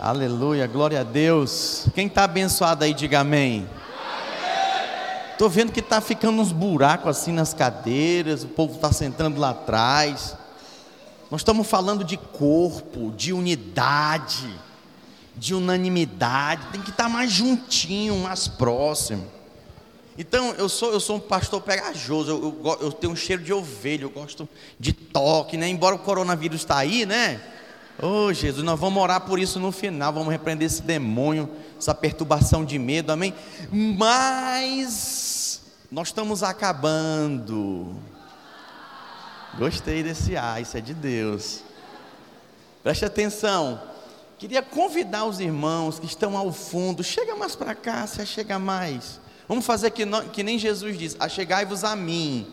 Aleluia, glória a Deus. Quem está abençoado aí, diga amém. Estou vendo que está ficando uns buracos assim nas cadeiras, o povo está sentando lá atrás. Nós estamos falando de corpo, de unidade, de unanimidade, tem que estar mais juntinho, mais próximo. Então, eu sou, eu sou um pastor pegajoso, eu, eu, eu tenho um cheiro de ovelha, eu gosto de toque, né? Embora o coronavírus está aí, né? Oh Jesus, nós vamos orar por isso no final, vamos repreender esse demônio, essa perturbação de medo, amém? Mas nós estamos acabando. Gostei desse ar, isso é de Deus. Preste atenção. Queria convidar os irmãos que estão ao fundo, chega mais para cá, se chega mais. Vamos fazer que, que nem Jesus diz: Achegai-vos a mim,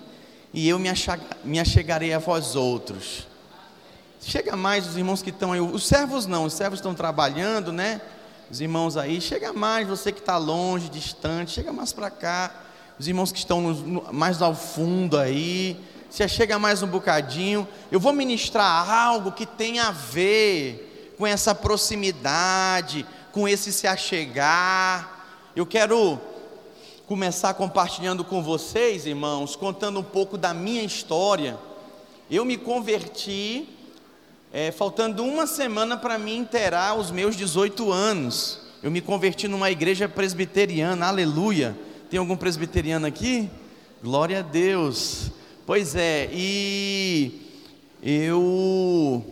e eu me, achega, me achegarei a vós outros. Chega mais os irmãos que estão aí, os servos não, os servos estão trabalhando, né? Os irmãos aí, chega mais, você que está longe, distante, chega mais para cá. Os irmãos que estão no, no, mais ao fundo aí, se chega mais um bocadinho. Eu vou ministrar algo que tem a ver com essa proximidade, com esse se achegar. Eu quero começar compartilhando com vocês, irmãos, contando um pouco da minha história. Eu me converti é, faltando uma semana para mim inteirar os meus 18 anos. Eu me converti numa igreja presbiteriana, aleluia. Tem algum presbiteriano aqui? Glória a Deus. Pois é, e eu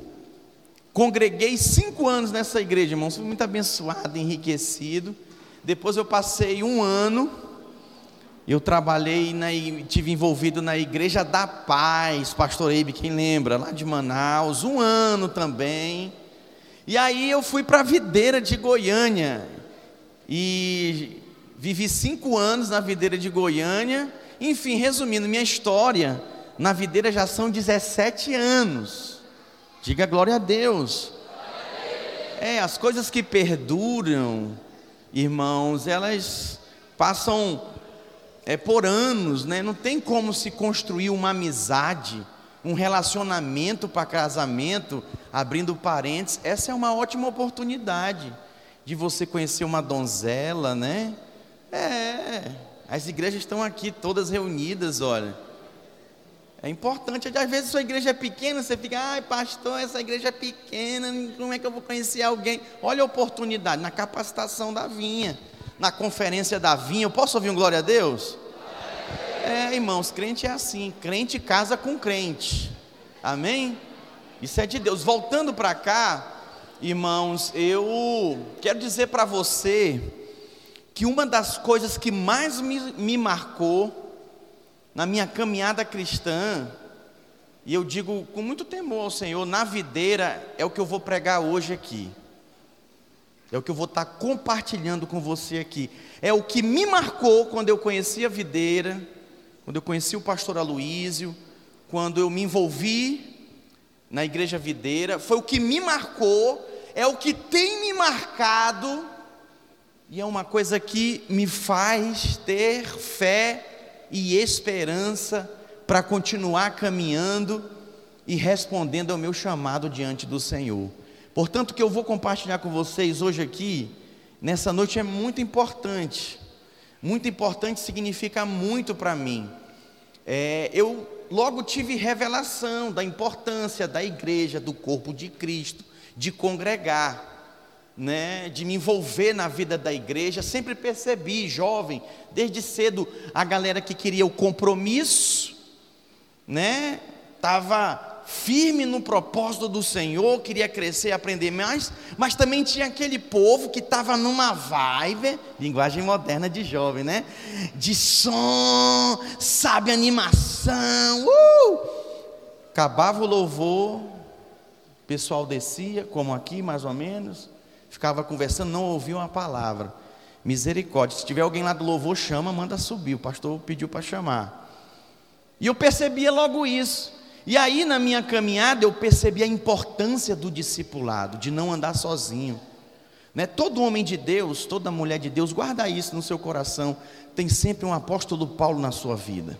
congreguei cinco anos nessa igreja, irmãos. Fui muito abençoado, enriquecido. Depois eu passei um ano eu trabalhei, na, tive envolvido na Igreja da Paz, Pastor Eibe, quem lembra, lá de Manaus, um ano também. E aí eu fui para a Videira de Goiânia e vivi cinco anos na Videira de Goiânia. Enfim, resumindo minha história, na Videira já são 17 anos. Diga glória a Deus. É, as coisas que perduram, irmãos, elas passam é, por anos, né? não tem como se construir uma amizade, um relacionamento para casamento, abrindo parentes. Essa é uma ótima oportunidade de você conhecer uma donzela, né? É, as igrejas estão aqui todas reunidas, olha. É importante, às vezes sua igreja é pequena, você fica, ai pastor, essa igreja é pequena, como é que eu vou conhecer alguém? Olha a oportunidade, na capacitação da vinha na conferência da vinha. Eu posso ouvir um glória a Deus? É, irmãos, crente é assim, crente casa com crente. Amém? Isso é de Deus. Voltando para cá, irmãos, eu quero dizer para você que uma das coisas que mais me, me marcou na minha caminhada cristã, e eu digo com muito temor ao Senhor, na videira, é o que eu vou pregar hoje aqui. É o que eu vou estar compartilhando com você aqui. É o que me marcou quando eu conheci a videira, quando eu conheci o pastor Aloísio, quando eu me envolvi na igreja videira. Foi o que me marcou, é o que tem me marcado, e é uma coisa que me faz ter fé e esperança para continuar caminhando e respondendo ao meu chamado diante do Senhor. Portanto, o que eu vou compartilhar com vocês hoje aqui, nessa noite, é muito importante. Muito importante significa muito para mim. É, eu logo tive revelação da importância da igreja, do corpo de Cristo, de congregar, né, de me envolver na vida da igreja. Sempre percebi, jovem, desde cedo, a galera que queria o compromisso, né, estava firme no propósito do Senhor, queria crescer e aprender mais, mas também tinha aquele povo que estava numa vibe, linguagem moderna de jovem, né? De som, sabe, animação. Uh! Acabava o louvor, o pessoal descia, como aqui mais ou menos, ficava conversando, não ouvia uma palavra. Misericórdia, se tiver alguém lá do louvor, chama, manda subir. O pastor pediu para chamar. E eu percebia logo isso. E aí, na minha caminhada, eu percebi a importância do discipulado, de não andar sozinho. Né? Todo homem de Deus, toda mulher de Deus, guarda isso no seu coração. Tem sempre um apóstolo Paulo na sua vida.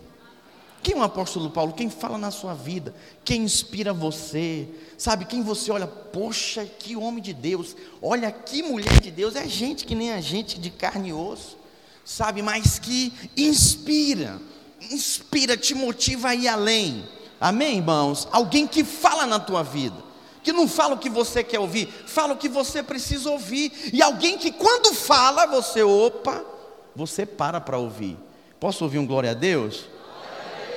Quem é o apóstolo Paulo? Quem fala na sua vida? Quem inspira você? Sabe, quem você olha, poxa, que homem de Deus, olha que mulher de Deus, é gente que nem a gente de carne e osso, sabe, mas que inspira, inspira, te motiva a ir além. Amém, irmãos? Alguém que fala na tua vida, que não fala o que você quer ouvir, fala o que você precisa ouvir, e alguém que quando fala, você, opa, você para para ouvir. Posso ouvir um glória a Deus?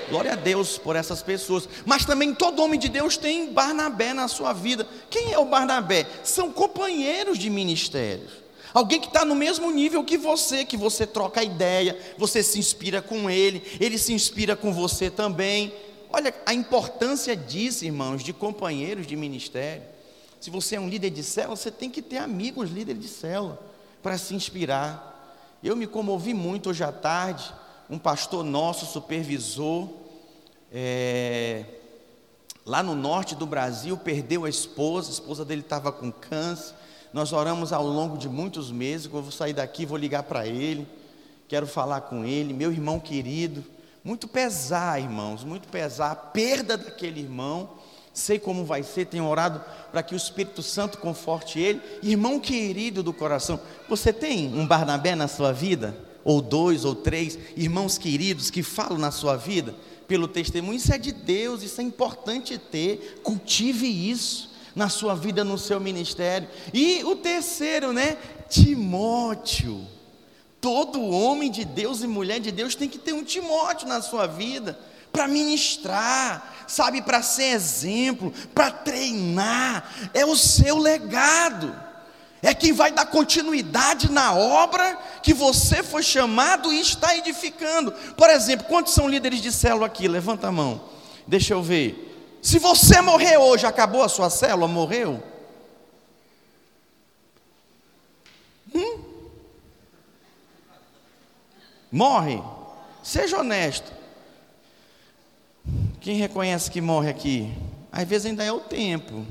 Glória a Deus por essas pessoas. Mas também todo homem de Deus tem Barnabé na sua vida. Quem é o Barnabé? São companheiros de ministérios. Alguém que está no mesmo nível que você, que você troca ideia, você se inspira com ele, ele se inspira com você também. Olha a importância disso, irmãos, de companheiros de ministério. Se você é um líder de célula, você tem que ter amigos líderes de célula para se inspirar. Eu me comovi muito hoje à tarde um pastor nosso, supervisor, é, lá no norte do Brasil, perdeu a esposa, a esposa dele estava com câncer. Nós oramos ao longo de muitos meses. Eu vou sair daqui, vou ligar para ele, quero falar com ele, meu irmão querido. Muito pesar, irmãos, muito pesar a perda daquele irmão. Sei como vai ser, tenho orado para que o Espírito Santo conforte ele. Irmão querido do coração, você tem um Barnabé na sua vida? ou dois, ou três irmãos queridos que falam na sua vida pelo testemunho, isso é de Deus, isso é importante ter, cultive isso na sua vida, no seu ministério. E o terceiro, né? Timóteo. Todo homem de Deus e mulher de Deus tem que ter um Timóteo na sua vida para ministrar, sabe, para ser exemplo, para treinar, é o seu legado é quem vai dar continuidade na obra que você foi chamado e está edificando. Por exemplo, quantos são líderes de célula aqui? Levanta a mão, deixa eu ver. Se você morrer hoje, acabou a sua célula? Morreu? Morre? Seja honesto. Quem reconhece que morre aqui? Às vezes ainda é o tempo.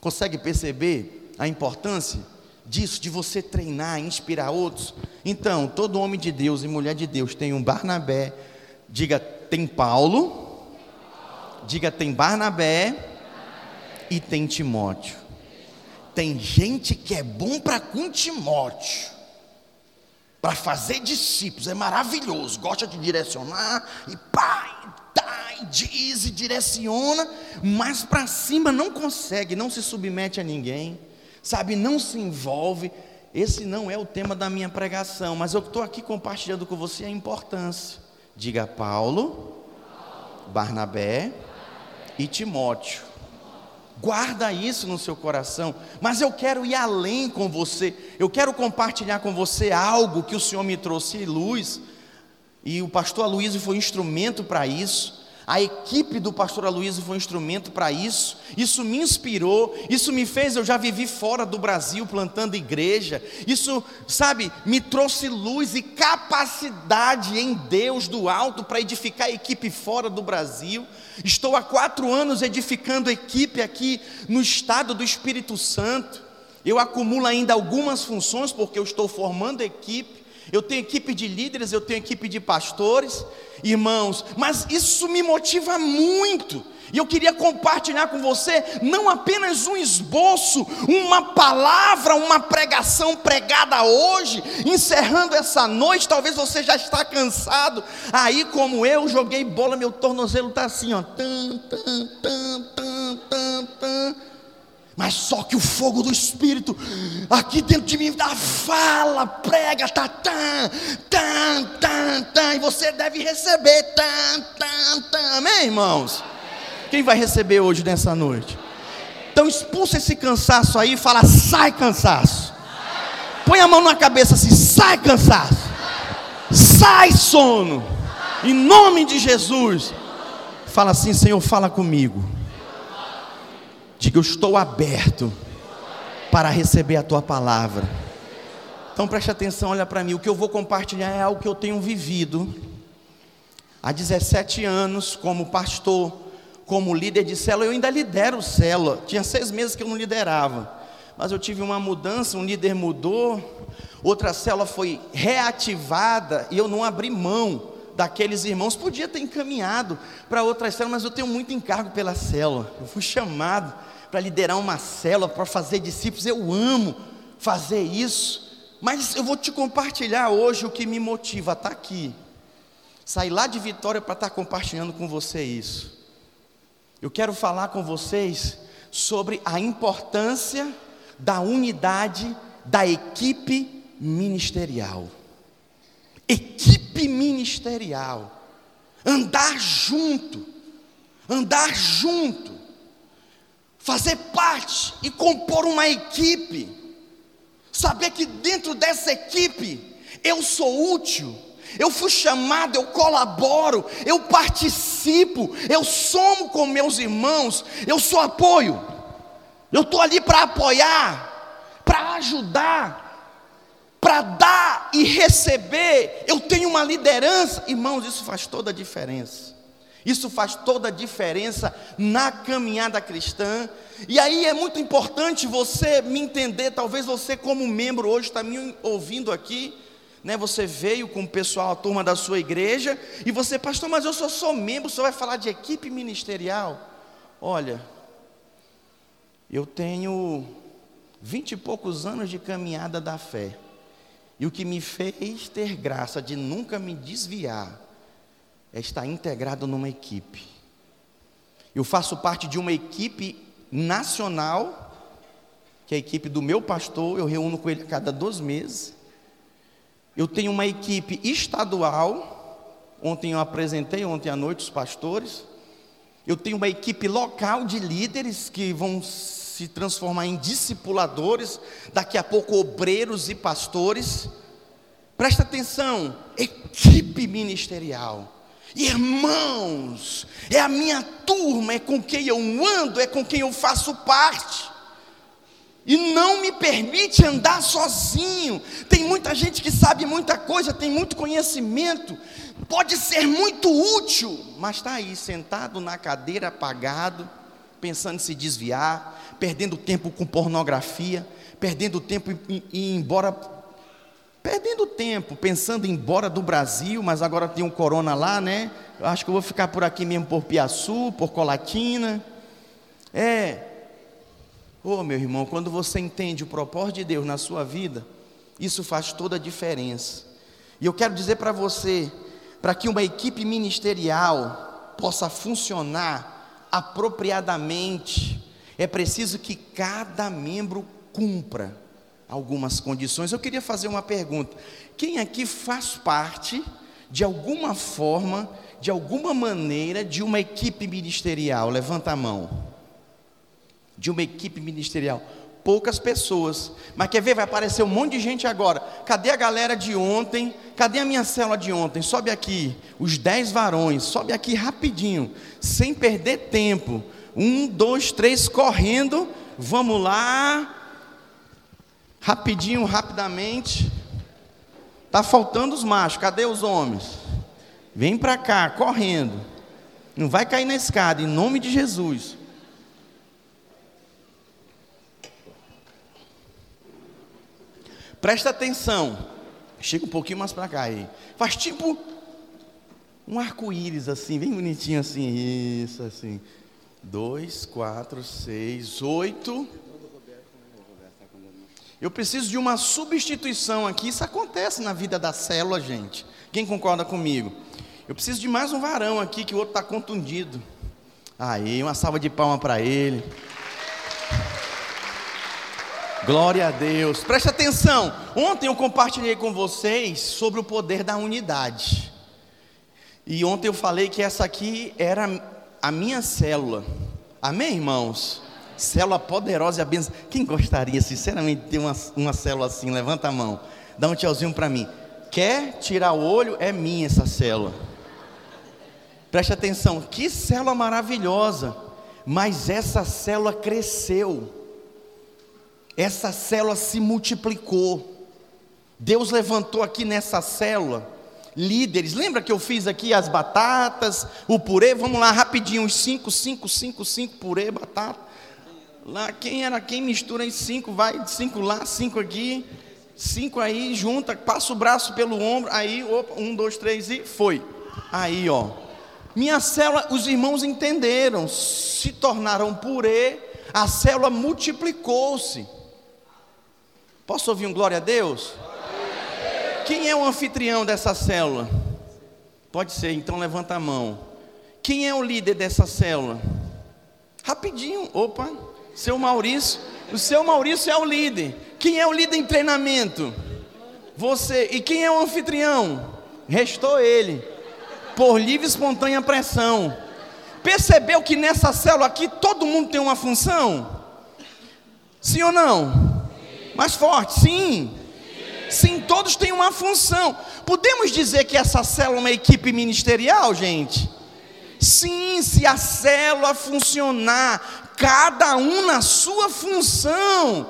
Consegue perceber? a importância disso, de você treinar, inspirar outros. Então, todo homem de Deus e mulher de Deus tem um Barnabé, diga tem Paulo, diga tem Barnabé e tem Timóteo. Tem gente que é bom para com Timóteo, para fazer discípulos, é maravilhoso, gosta de direcionar e pá, tá, e diz e direciona, mas para cima não consegue, não se submete a ninguém sabe, não se envolve. Esse não é o tema da minha pregação, mas eu estou aqui compartilhando com você a importância. Diga Paulo, Barnabé e Timóteo. Guarda isso no seu coração, mas eu quero ir além com você. Eu quero compartilhar com você algo que o Senhor me trouxe luz, e o pastor Aloysio foi instrumento para isso. A equipe do pastor Aloysio foi um instrumento para isso. Isso me inspirou, isso me fez, eu já vivi fora do Brasil plantando igreja. Isso, sabe, me trouxe luz e capacidade em Deus do alto para edificar a equipe fora do Brasil. Estou há quatro anos edificando equipe aqui no estado do Espírito Santo. Eu acumulo ainda algumas funções porque eu estou formando equipe. Eu tenho equipe de líderes, eu tenho equipe de pastores, irmãos, mas isso me motiva muito. E eu queria compartilhar com você não apenas um esboço, uma palavra, uma pregação pregada hoje, encerrando essa noite. Talvez você já está cansado. Aí, como eu, joguei bola, meu tornozelo está assim, ó. Tum, tum, tum, tum, tum, tum. Mas só que o fogo do Espírito aqui dentro de mim dá fala, prega, tá, tan, tan, tan, tan, e você deve receber, tan, tan, tan, amém, irmãos? Quem vai receber hoje nessa noite? Então expulsa esse cansaço aí e fala: sai cansaço. Põe a mão na cabeça assim: sai cansaço. Sai sono. Em nome de Jesus. Fala assim: Senhor, fala comigo. Diga, eu estou aberto para receber a tua palavra. Então preste atenção, olha para mim. O que eu vou compartilhar é algo que eu tenho vivido há 17 anos como pastor, como líder de célula. Eu ainda lidero célula. Tinha seis meses que eu não liderava. Mas eu tive uma mudança, um líder mudou, outra célula foi reativada e eu não abri mão daqueles irmãos, podia ter encaminhado para outras células, mas eu tenho muito encargo pela célula. Eu fui chamado para liderar uma célula, para fazer discípulos. Eu amo fazer isso. Mas eu vou te compartilhar hoje o que me motiva a estar aqui. Sair lá de Vitória para estar compartilhando com você isso. Eu quero falar com vocês sobre a importância da unidade da equipe ministerial. Equipe ministerial. Andar junto. Andar junto. Fazer parte e compor uma equipe. Saber que dentro dessa equipe eu sou útil. Eu fui chamado, eu colaboro, eu participo, eu somo com meus irmãos, eu sou apoio. Eu estou ali para apoiar, para ajudar, para dar e receber. Eu tenho uma liderança, irmãos, isso faz toda a diferença. Isso faz toda a diferença na caminhada cristã. E aí é muito importante você me entender, talvez você como membro hoje está me ouvindo aqui, né? Você veio com o pessoal, a turma da sua igreja, e você, pastor, mas eu sou só membro, você vai falar de equipe ministerial. Olha, eu tenho vinte e poucos anos de caminhada da fé. E o que me fez ter graça de nunca me desviar é estar integrado numa equipe. Eu faço parte de uma equipe nacional, que é a equipe do meu pastor, eu reúno com ele a cada dois meses. Eu tenho uma equipe estadual, ontem eu apresentei, ontem à noite, os pastores. Eu tenho uma equipe local de líderes que vão se transformar em discipuladores, daqui a pouco obreiros e pastores. Presta atenção, equipe ministerial. Irmãos, é a minha turma, é com quem eu ando, é com quem eu faço parte. E não me permite andar sozinho. Tem muita gente que sabe muita coisa, tem muito conhecimento, pode ser muito útil, mas está aí sentado na cadeira apagado, pensando em se desviar, perdendo tempo com pornografia, perdendo tempo em ir embora, perdendo tempo pensando em ir embora do Brasil, mas agora tem um corona lá, né? Eu acho que eu vou ficar por aqui mesmo por Piaçu, por Colatina. É, Oh, meu irmão, quando você entende o propósito de Deus na sua vida, isso faz toda a diferença. E eu quero dizer para você, para que uma equipe ministerial possa funcionar apropriadamente, é preciso que cada membro cumpra algumas condições. Eu queria fazer uma pergunta: quem aqui faz parte, de alguma forma, de alguma maneira, de uma equipe ministerial? Levanta a mão de uma equipe ministerial. Poucas pessoas. Mas quer ver? Vai aparecer um monte de gente agora. Cadê a galera de ontem? Cadê a minha célula de ontem? Sobe aqui. Os dez varões. Sobe aqui rapidinho. Sem perder tempo. Um, dois, três, correndo. Vamos lá. Rapidinho, rapidamente. Tá faltando os machos. Cadê os homens? Vem para cá, correndo. Não vai cair na escada, em nome de Jesus. Presta atenção. Chega um pouquinho mais para cá aí. Faz tipo um arco-íris assim, bem bonitinho assim. Isso, assim. Dois, quatro, seis, oito. Eu preciso de uma substituição aqui. Isso acontece na vida da célula, gente. Quem concorda comigo? Eu preciso de mais um varão aqui que o outro está contundido. Aí, uma salva de palma para ele. Glória a Deus. Preste atenção. Ontem eu compartilhei com vocês sobre o poder da unidade. E ontem eu falei que essa aqui era a minha célula. Amém, irmãos? Célula poderosa e abençoada. Quem gostaria, sinceramente, de ter uma, uma célula assim? Levanta a mão. Dá um tchauzinho para mim. Quer tirar o olho? É minha essa célula. Preste atenção. Que célula maravilhosa. Mas essa célula cresceu essa célula se multiplicou. Deus levantou aqui nessa célula líderes. Lembra que eu fiz aqui as batatas, o purê? Vamos lá rapidinho, os cinco, cinco, cinco, cinco purê, batata. Lá quem era quem mistura em cinco, vai cinco lá, cinco aqui, cinco aí, junta, passa o braço pelo ombro, aí, opa, um, dois, três e foi. Aí, ó. Minha célula, os irmãos entenderam, se tornaram purê, a célula multiplicou-se. Posso ouvir um glória a Deus? Quem é o anfitrião dessa célula? Pode ser, então levanta a mão. Quem é o líder dessa célula? Rapidinho, opa, seu Maurício. O seu Maurício é o líder. Quem é o líder em treinamento? Você. E quem é o anfitrião? Restou ele. Por livre e espontânea pressão. Percebeu que nessa célula aqui todo mundo tem uma função? Sim ou não? Mais forte, sim. Sim, todos têm uma função. Podemos dizer que essa célula é uma equipe ministerial, gente? Sim, se a célula funcionar, cada um na sua função,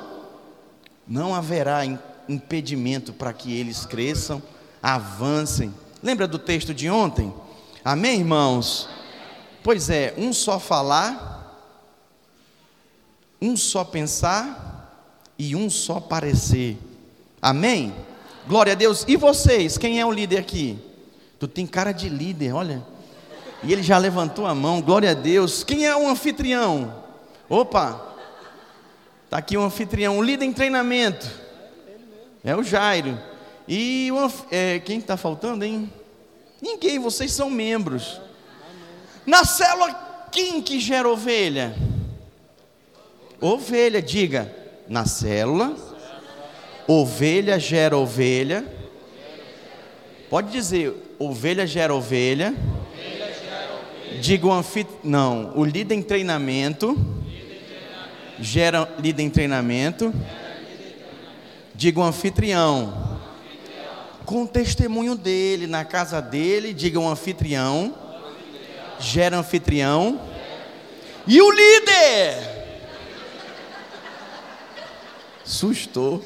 não haverá impedimento para que eles cresçam, avancem. Lembra do texto de ontem? Amém, irmãos? Pois é, um só falar, um só pensar e um só parecer. Amém? Glória a Deus. E vocês, quem é o líder aqui? Tu tem cara de líder, olha. E ele já levantou a mão, glória a Deus. Quem é o anfitrião? Opa, está aqui o anfitrião, o líder em treinamento. É o Jairo. E o, é, quem está faltando, hein? Ninguém, vocês são membros. Na célula, quem que gera ovelha? Ovelha, diga. Na célula, ovelha gera ovelha. Pode dizer, ovelha gera ovelha. Diga o anfitrião. Não, o líder em treinamento gera líder em treinamento. Diga o anfitrião. Com o testemunho dele, na casa dele, diga o anfitrião. Gera anfitrião. E o líder. Sustou.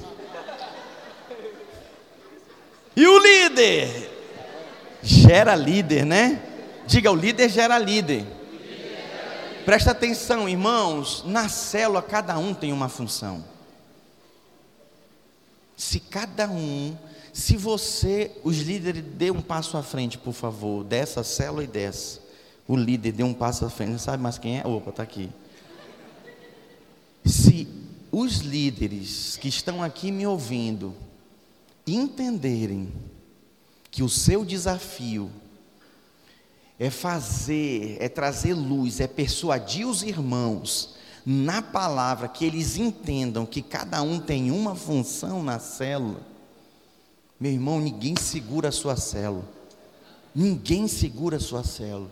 E o líder? Gera líder, né? Diga, o líder gera líder. Presta atenção, irmãos, na célula cada um tem uma função. Se cada um, se você, os líderes dê um passo à frente, por favor, dessa célula e dessa. O líder dê um passo à frente, não sabe mais quem é? Opa, está aqui. Se os líderes que estão aqui me ouvindo entenderem que o seu desafio é fazer, é trazer luz, é persuadir os irmãos na palavra que eles entendam que cada um tem uma função na célula. Meu irmão, ninguém segura a sua célula. Ninguém segura a sua célula.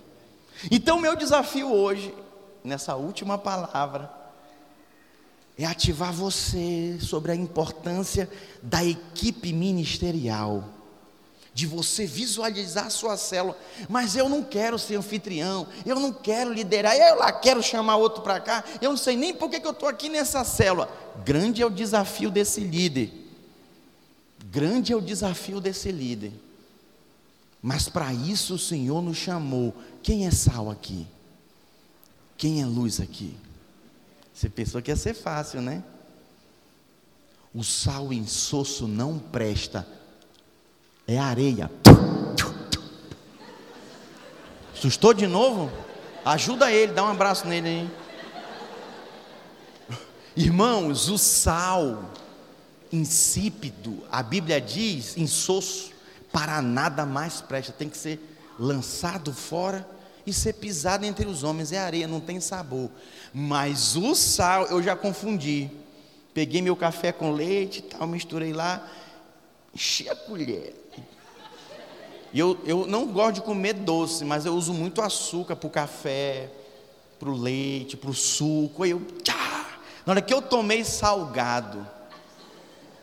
Então, meu desafio hoje, nessa última palavra, é ativar você sobre a importância da equipe ministerial de você visualizar a sua célula, mas eu não quero ser anfitrião, eu não quero liderar, eu lá quero chamar outro para cá, eu não sei nem por que, eu estou aqui nessa célula. Grande é o desafio desse líder, grande é o desafio desse líder, mas para isso o Senhor nos chamou. Quem é sal aqui? Quem é luz aqui? Você pensou que ia ser fácil, né? O sal insosso não presta, é areia. Assustou de novo? Ajuda ele, dá um abraço nele aí. Irmãos, o sal insípido, a Bíblia diz, insosso, para nada mais presta, tem que ser lançado fora e ser pisado entre os homens. É areia, não tem sabor. Mas o sal, eu já confundi. Peguei meu café com leite e tal, misturei lá, enchi a colher. E eu, eu não gosto de comer doce, mas eu uso muito açúcar para o café, para o leite, para o suco. Aí eu, tchá, na hora que eu tomei salgado,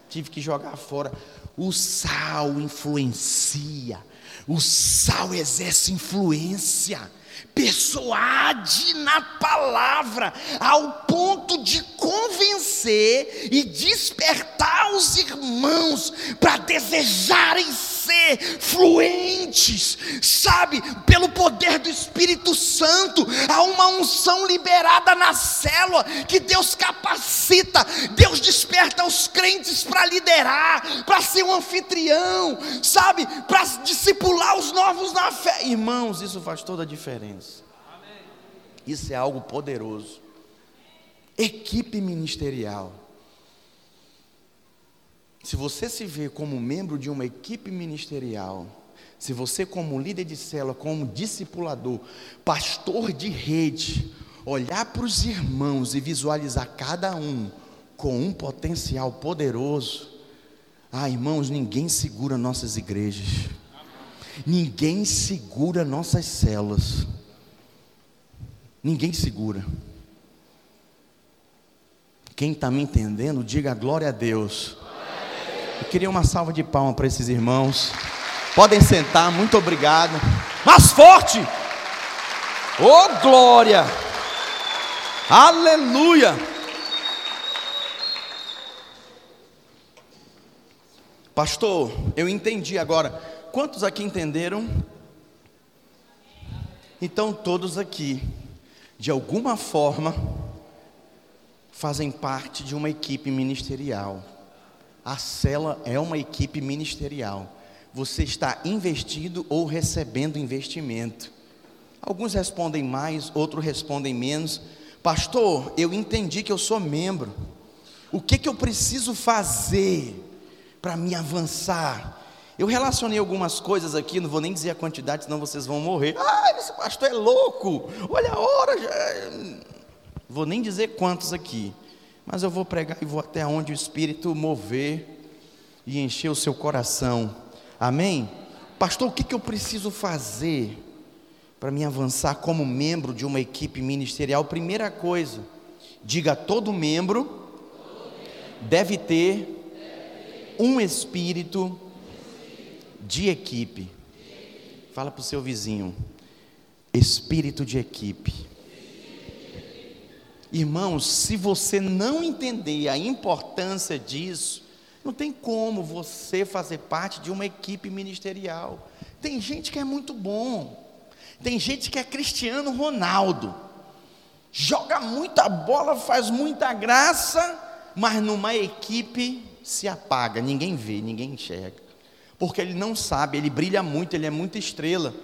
tive que jogar fora. O sal influencia, o sal exerce influência persuade na palavra, ao ponto de convencer e despertar os irmãos para desejarem ser fluentes, sabe, pelo poder do Espírito Santo. Há uma unção liberada na célula que Deus capacita, Deus desperta os crentes para liderar, para ser um anfitrião, sabe, para discipular os novos na fé. Irmãos, isso faz toda a diferença. Isso é algo poderoso. Equipe ministerial. Se você se vê como membro de uma equipe ministerial, se você como líder de célula, como discipulador, pastor de rede, olhar para os irmãos e visualizar cada um com um potencial poderoso, ah, irmãos, ninguém segura nossas igrejas. Ninguém segura nossas células. Ninguém segura. Quem está me entendendo, diga glória a Deus. Eu queria uma salva de palmas para esses irmãos. Podem sentar, muito obrigado. Mais forte! Oh glória! Aleluia! Pastor, eu entendi agora. Quantos aqui entenderam? Então, todos aqui, de alguma forma, fazem parte de uma equipe ministerial. A cela é uma equipe ministerial. Você está investido ou recebendo investimento. Alguns respondem mais, outros respondem menos. Pastor, eu entendi que eu sou membro. O que, que eu preciso fazer para me avançar? Eu relacionei algumas coisas aqui, não vou nem dizer a quantidade, senão vocês vão morrer. Ah, esse pastor é louco, olha a hora. Já... Vou nem dizer quantos aqui mas eu vou pregar e vou até onde o Espírito mover e encher o seu coração. Amém? Pastor, o que, que eu preciso fazer para me avançar como membro de uma equipe ministerial? Primeira coisa, diga: todo membro deve ter um espírito de equipe. Fala para o seu vizinho: espírito de equipe. Irmãos, se você não entender a importância disso, não tem como você fazer parte de uma equipe ministerial. Tem gente que é muito bom, tem gente que é Cristiano Ronaldo, joga muita bola, faz muita graça, mas numa equipe se apaga, ninguém vê, ninguém enxerga, porque ele não sabe, ele brilha muito, ele é muita estrela.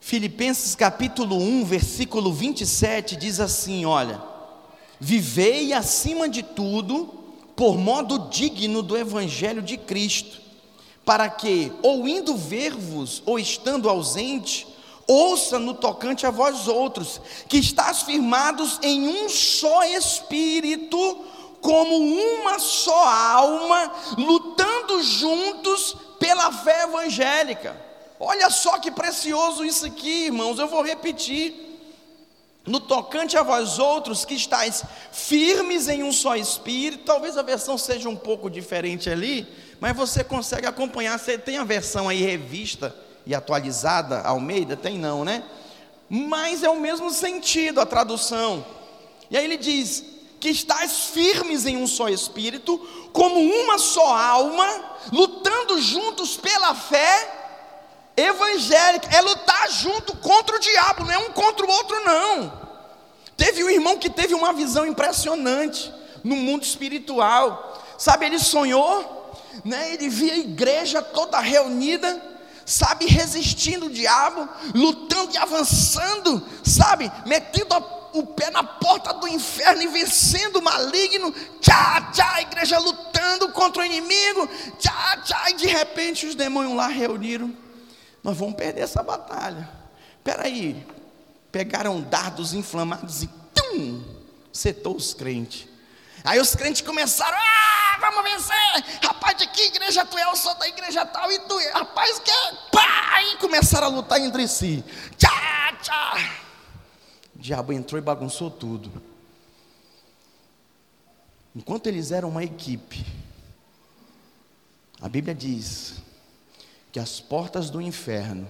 Filipenses capítulo 1, versículo 27 diz assim: Olha, vivei acima de tudo, por modo digno do evangelho de Cristo, para que, ou indo ver-vos, ou estando ausente, ouça no tocante a vós outros, que estás firmados em um só espírito, como uma só alma, lutando juntos pela fé evangélica. Olha só que precioso isso aqui, irmãos. Eu vou repetir. No tocante a vós outros que estáis firmes em um só espírito, talvez a versão seja um pouco diferente ali, mas você consegue acompanhar. Você tem a versão aí revista e atualizada, Almeida? Tem não, né? Mas é o mesmo sentido a tradução. E aí ele diz: que estáis firmes em um só espírito, como uma só alma, lutando juntos pela fé evangélica é lutar junto contra o diabo, não é um contra o outro, não. Teve um irmão que teve uma visão impressionante no mundo espiritual. Sabe, ele sonhou, né? Ele via a igreja toda reunida, sabe, resistindo o diabo, lutando e avançando, sabe, metendo o pé na porta do inferno e vencendo o maligno, tchá, tchá, a igreja lutando contra o inimigo, tchá, tchá, e de repente os demônios lá reuniram nós vamos perder essa batalha. Espera aí, pegaram dardos inflamados e tum, setou os crentes. Aí os crentes começaram, ah, vamos vencer, rapaz, de que igreja tu é? Eu sou da igreja tal, e tu, é? rapaz, que é? pá, começaram a lutar entre si, tchá, tchá. O diabo entrou e bagunçou tudo. Enquanto eles eram uma equipe, a Bíblia diz que as portas do inferno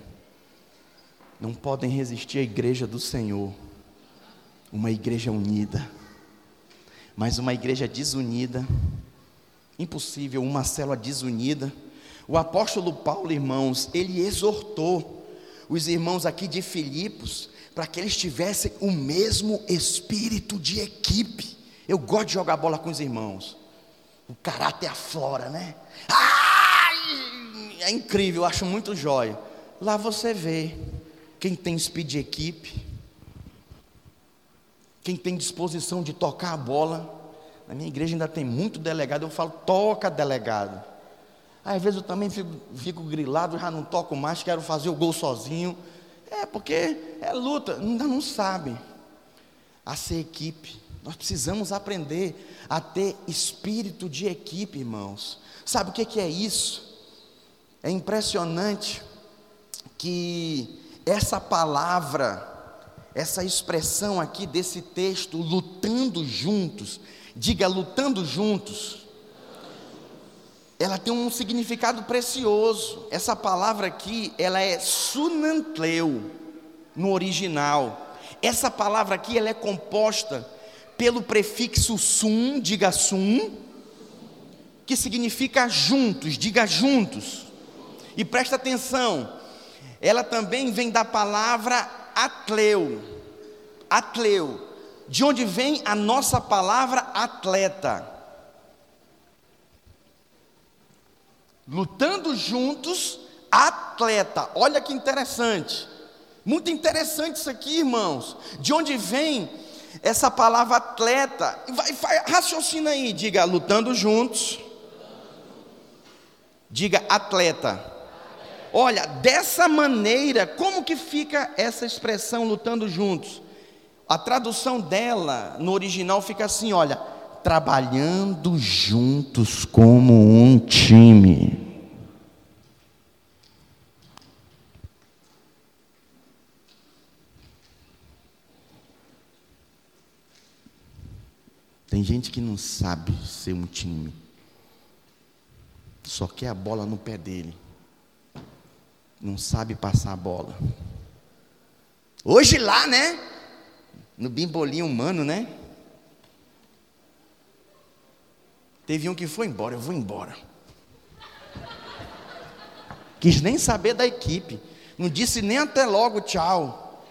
não podem resistir à igreja do Senhor, uma igreja unida, mas uma igreja desunida, impossível, uma célula desunida, O apóstolo Paulo, irmãos, ele exortou os irmãos aqui de Filipos para que eles tivessem o mesmo espírito de equipe. Eu gosto de jogar bola com os irmãos. O caráter aflora, né? Ai, é incrível, eu acho muito jóia. Lá você vê quem tem speed de equipe, quem tem disposição de tocar a bola. Na minha igreja ainda tem muito delegado, eu falo, toca delegado. Às vezes eu também fico, fico grilado, já não toco mais, quero fazer o gol sozinho. É, porque é luta, ainda não sabe. A ser equipe. Nós precisamos aprender a ter espírito de equipe, irmãos. Sabe o que é isso? É impressionante que essa palavra, essa expressão aqui desse texto, lutando juntos, diga lutando juntos, ela tem um significado precioso. Essa palavra aqui, ela é sunantleu no original. Essa palavra aqui, ela é composta pelo prefixo sum, diga sum, que significa juntos, diga juntos. E presta atenção, ela também vem da palavra atleu. Atleu, de onde vem a nossa palavra atleta. Lutando juntos, atleta. Olha que interessante. Muito interessante isso aqui, irmãos. De onde vem essa palavra atleta? Vai, vai, raciocina aí, diga lutando juntos. Diga atleta. Olha, dessa maneira, como que fica essa expressão lutando juntos? A tradução dela no original fica assim, olha, trabalhando juntos como um time. Tem gente que não sabe ser um time, só quer a bola no pé dele não sabe passar a bola. Hoje lá, né? No bimbolinho humano, né? Teve um que foi embora, eu vou embora. Quis nem saber da equipe. Não disse nem até logo tchau.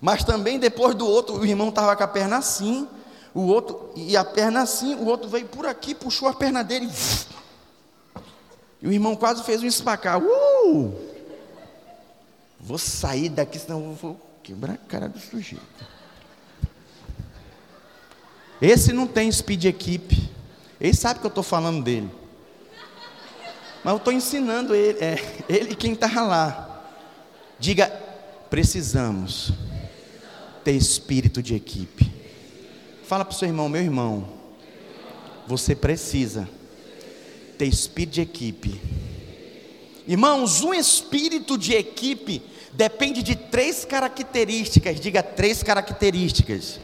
Mas também depois do outro, o irmão estava com a perna assim, o outro, e a perna assim, o outro veio por aqui, puxou a perna dele. E o irmão quase fez um espacar. Uh! Vou sair daqui, senão eu vou quebrar a cara do sujeito. Esse não tem speed equipe. Ele sabe que eu estou falando dele. Mas eu estou ensinando ele, é, ele quem está lá. Diga, precisamos ter espírito de equipe. Fala para o seu irmão, meu irmão. Você precisa ter espírito de equipe. Irmãos, um espírito de equipe depende de três características. Diga três características.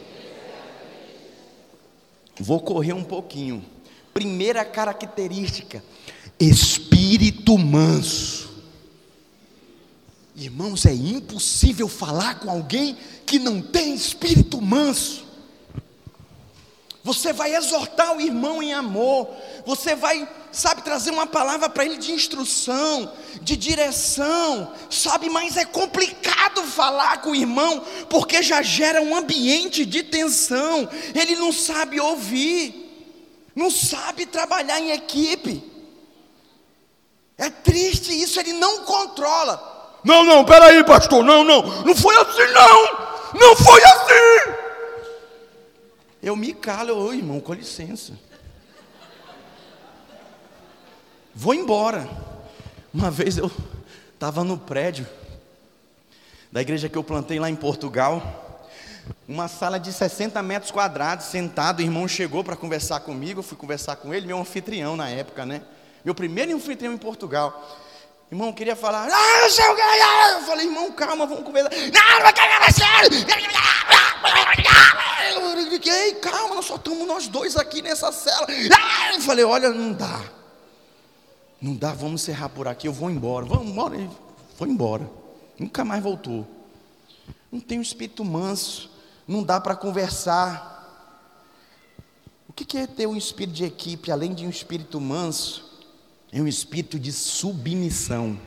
Vou correr um pouquinho. Primeira característica: espírito manso. Irmãos, é impossível falar com alguém que não tem espírito manso. Você vai exortar o irmão em amor, você vai, sabe, trazer uma palavra para ele de instrução, de direção, sabe, mas é complicado falar com o irmão, porque já gera um ambiente de tensão, ele não sabe ouvir, não sabe trabalhar em equipe. É triste isso, ele não controla. Não, não, peraí, pastor, não, não, não foi assim, não, não foi assim. Eu me calo, ô irmão, com licença. Vou embora. Uma vez eu estava no prédio da igreja que eu plantei lá em Portugal. Uma sala de 60 metros quadrados, sentado, o irmão chegou para conversar comigo, eu fui conversar com ele, meu anfitrião na época, né? Meu primeiro anfitrião em Portugal. Irmão, queria falar, ah, seu Eu falei, irmão, calma, vamos conversar. Não, não quero eu fiquei, calma, nós só estamos nós dois aqui nessa cela. Ah, eu falei, olha, não dá. Não dá, vamos encerrar por aqui, eu vou embora. Vamos embora. Ele foi embora. Nunca mais voltou. Não tem um espírito manso. Não dá para conversar. O que é ter um espírito de equipe, além de um espírito manso? É um espírito de submissão.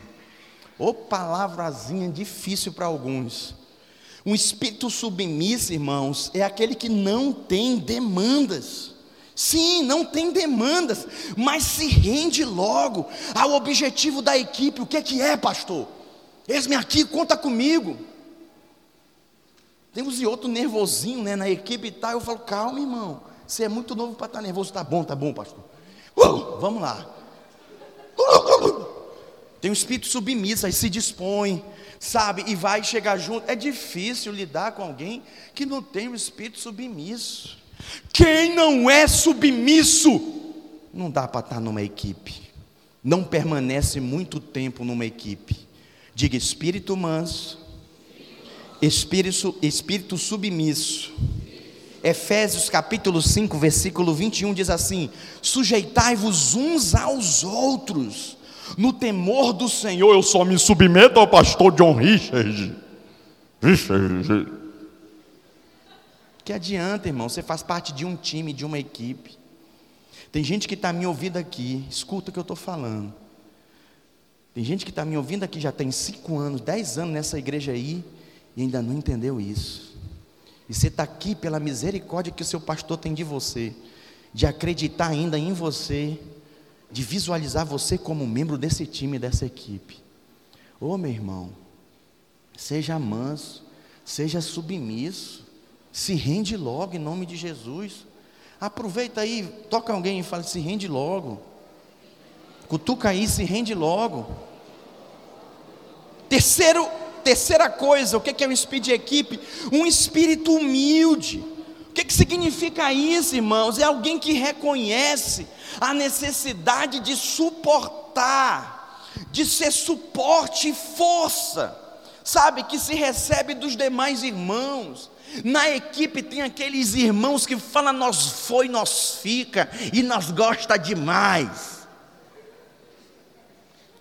Ô palavrazinha difícil para alguns. Um espírito submisso, irmãos, é aquele que não tem demandas. Sim, não tem demandas, mas se rende logo ao objetivo da equipe. O que é que é, pastor? Eis-me aqui, conta comigo. Tem uns e outro nervosinho né, na equipe e tal. Eu falo, calma, irmão. Você é muito novo para estar tá nervoso. Tá bom, tá bom, pastor. Uh, vamos lá. Tem um espírito submisso, aí se dispõe, sabe, e vai chegar junto. É difícil lidar com alguém que não tem um espírito submisso. Quem não é submisso, não dá para estar tá numa equipe, não permanece muito tempo numa equipe. Diga espírito manso, espírito, espírito submisso. Efésios capítulo 5, versículo 21 diz assim: Sujeitai-vos uns aos outros, no temor do Senhor. Eu só me submeto ao pastor John Richard. Richard. Que adianta, irmão? Você faz parte de um time, de uma equipe. Tem gente que está me ouvindo aqui, escuta o que eu estou falando. Tem gente que está me ouvindo aqui já tem cinco anos, dez anos nessa igreja aí, e ainda não entendeu isso. E você está aqui pela misericórdia que o seu pastor tem de você, de acreditar ainda em você, de visualizar você como membro desse time, dessa equipe. Ô oh, meu irmão, seja manso, seja submisso, se rende logo em nome de Jesus. Aproveita aí, toca alguém e fala: se rende logo. Cutuca aí, se rende logo. Terceiro, terceira coisa, o que é um espírito de equipe? Um espírito humilde. O que, que significa isso, irmãos? É alguém que reconhece a necessidade de suportar, de ser suporte e força, sabe? Que se recebe dos demais irmãos. Na equipe tem aqueles irmãos que falam nós foi, nós fica e nós gosta demais.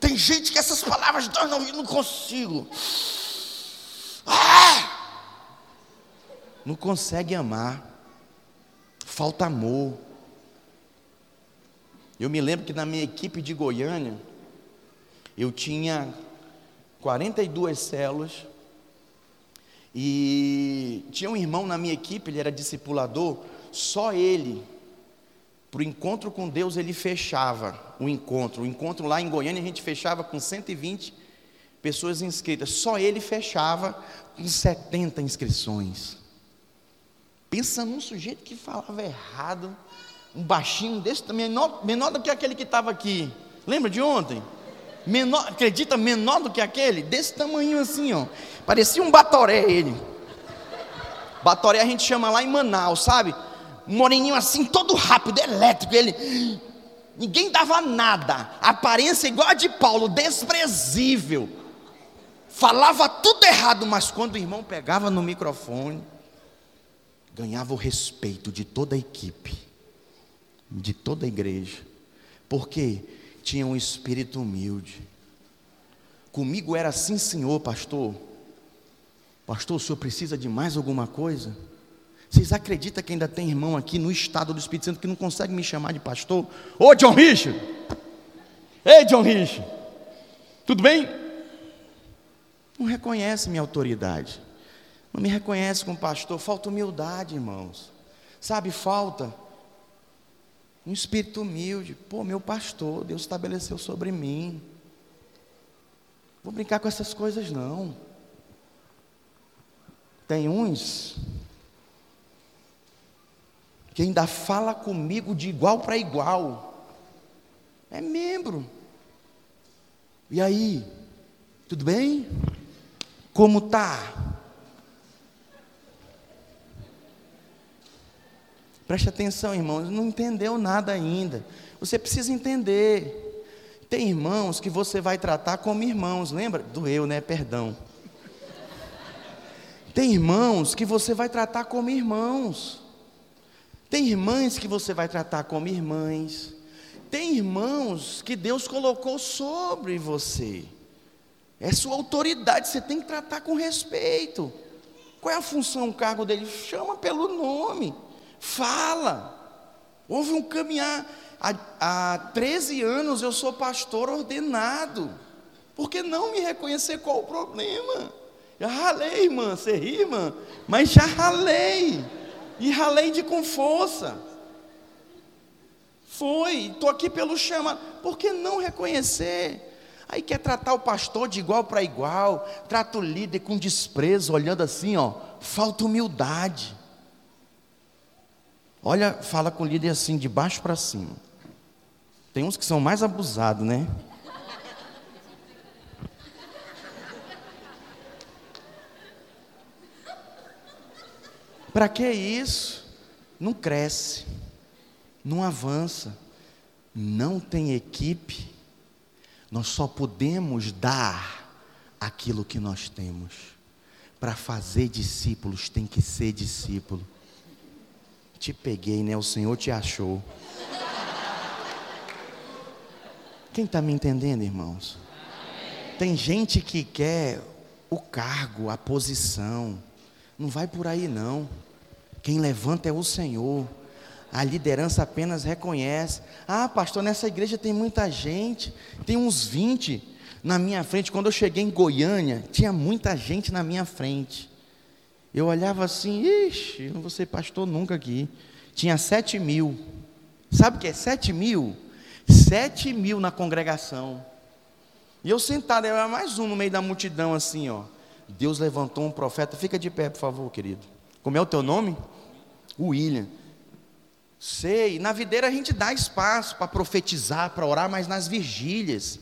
Tem gente que essas palavras nós não, não consigo. Ah! Não consegue amar. Falta amor. Eu me lembro que na minha equipe de Goiânia, eu tinha 42 células e tinha um irmão na minha equipe, ele era discipulador, só ele para o encontro com Deus, ele fechava o encontro. O encontro lá em Goiânia, a gente fechava com 120 pessoas inscritas. Só ele fechava com 70 inscrições. Pensa num sujeito que falava errado, um baixinho desse menor, menor do que aquele que estava aqui. Lembra de ontem? Menor, acredita, menor do que aquele? Desse tamanho assim, ó. Parecia um batoré ele. Batoré a gente chama lá em Manaus, sabe? um moreninho assim, todo rápido, elétrico. Ele, ninguém dava nada, aparência igual a de Paulo, desprezível. Falava tudo errado, mas quando o irmão pegava no microfone, ganhava o respeito de toda a equipe, de toda a igreja, porque tinha um espírito humilde. Comigo era assim, senhor, pastor. Pastor, o senhor precisa de mais alguma coisa? Vocês acreditam que ainda tem irmão aqui no estado do Espírito Santo que não consegue me chamar de pastor? Ô John Richard! Ei John Richard! Tudo bem? Não reconhece minha autoridade. Não me reconhece como pastor. Falta humildade, irmãos. Sabe, falta um espírito humilde. Pô, meu pastor, Deus estabeleceu sobre mim. Vou brincar com essas coisas não. Tem uns que ainda fala comigo de igual para igual. É membro. E aí? Tudo bem? Como tá? Preste atenção, irmãos, não entendeu nada ainda. Você precisa entender. Tem irmãos que você vai tratar como irmãos, lembra? Doeu, né? Perdão. Tem irmãos que você vai tratar como irmãos. Tem irmãs que você vai tratar como irmãs. Tem irmãos que Deus colocou sobre você. É sua autoridade, você tem que tratar com respeito. Qual é a função, o cargo dele? Chama pelo nome, fala. Houve um caminhar. há, há 13 anos eu sou pastor ordenado. Por que não me reconhecer qual o problema? Já ralei, irmã, você ri, irmã? Mas já ralei. E ralei de com força. Foi, estou aqui pelo chamado. Por que não reconhecer? Aí quer tratar o pastor de igual para igual, trata o líder com desprezo, olhando assim, ó, falta humildade. Olha, fala com o líder assim, de baixo para cima. Tem uns que são mais abusados, né? Para que isso? Não cresce, não avança, não tem equipe. Nós só podemos dar aquilo que nós temos. Para fazer discípulos tem que ser discípulo. Te peguei, né? O Senhor te achou. Quem está me entendendo, irmãos? Tem gente que quer o cargo, a posição. Não vai por aí, não. Quem levanta é o Senhor. A liderança apenas reconhece. Ah, pastor, nessa igreja tem muita gente. Tem uns 20 na minha frente. Quando eu cheguei em Goiânia, tinha muita gente na minha frente. Eu olhava assim, ixi, não vou ser pastor nunca aqui. Tinha sete mil. Sabe o que é sete mil? Sete mil na congregação. E eu sentado, eu era mais um no meio da multidão, assim, ó. Deus levantou um profeta. Fica de pé, por favor, querido. Como é o teu nome? William. Sei, na videira a gente dá espaço para profetizar, para orar, mas nas vigílias,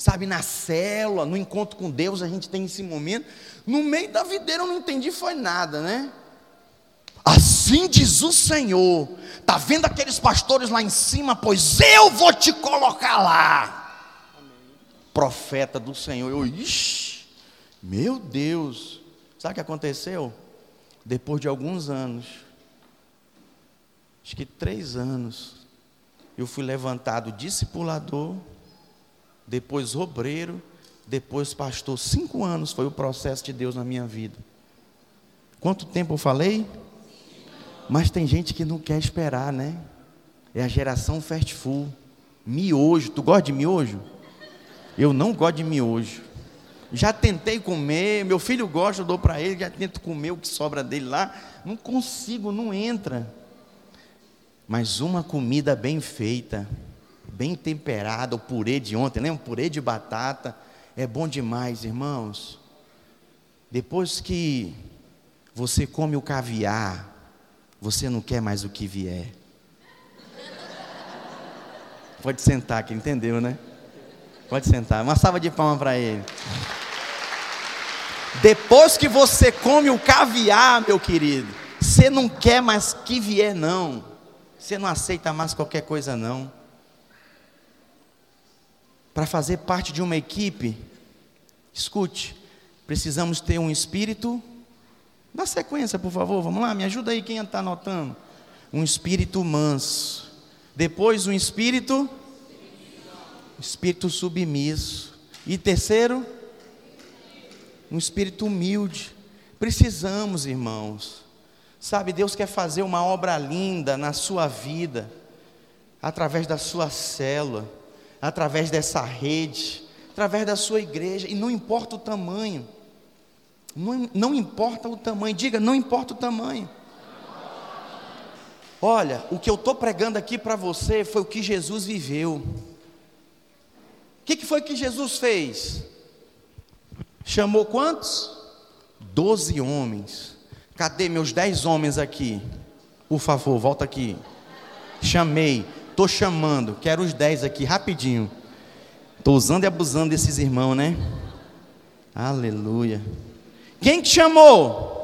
sabe, na célula, no encontro com Deus, a gente tem esse momento. No meio da videira eu não entendi foi nada, né? Assim diz o Senhor. Tá vendo aqueles pastores lá em cima? Pois eu vou te colocar lá. Amém. Profeta do Senhor. Eu, ixi, meu Deus. Sabe o que aconteceu? Depois de alguns anos, acho que três anos, eu fui levantado discipulador, depois obreiro, depois pastor. Cinco anos foi o processo de Deus na minha vida. Quanto tempo eu falei? Mas tem gente que não quer esperar, né? É a geração fast food. Miojo. Tu gosta de miojo? Eu não gosto de miojo. Já tentei comer, meu filho gosta, eu dou para ele, já tento comer o que sobra dele lá. Não consigo, não entra. Mas uma comida bem feita, bem temperada, o purê de ontem, lembra? Um purê de batata, é bom demais, irmãos. Depois que você come o caviar, você não quer mais o que vier. Pode sentar, que entendeu, né? Pode sentar. Uma salva de palmas para ele. Depois que você come o caviar, meu querido, você não quer mais que vier, não. Você não aceita mais qualquer coisa, não. Para fazer parte de uma equipe, escute, precisamos ter um espírito Dá sequência, por favor, vamos lá, me ajuda aí quem está anotando. Um espírito manso. Depois, um espírito. Espírito submisso. E terceiro, um espírito humilde. Precisamos, irmãos. Sabe, Deus quer fazer uma obra linda na sua vida, através da sua célula, através dessa rede, através da sua igreja, e não importa o tamanho. Não, não importa o tamanho, diga, não importa o tamanho. Olha, o que eu estou pregando aqui para você foi o que Jesus viveu. O que, que foi que Jesus fez? Chamou quantos? Doze homens. Cadê meus dez homens aqui? Por favor, volta aqui. Chamei, estou chamando, quero os dez aqui, rapidinho. Estou usando e abusando desses irmãos, né? Aleluia. Quem te chamou?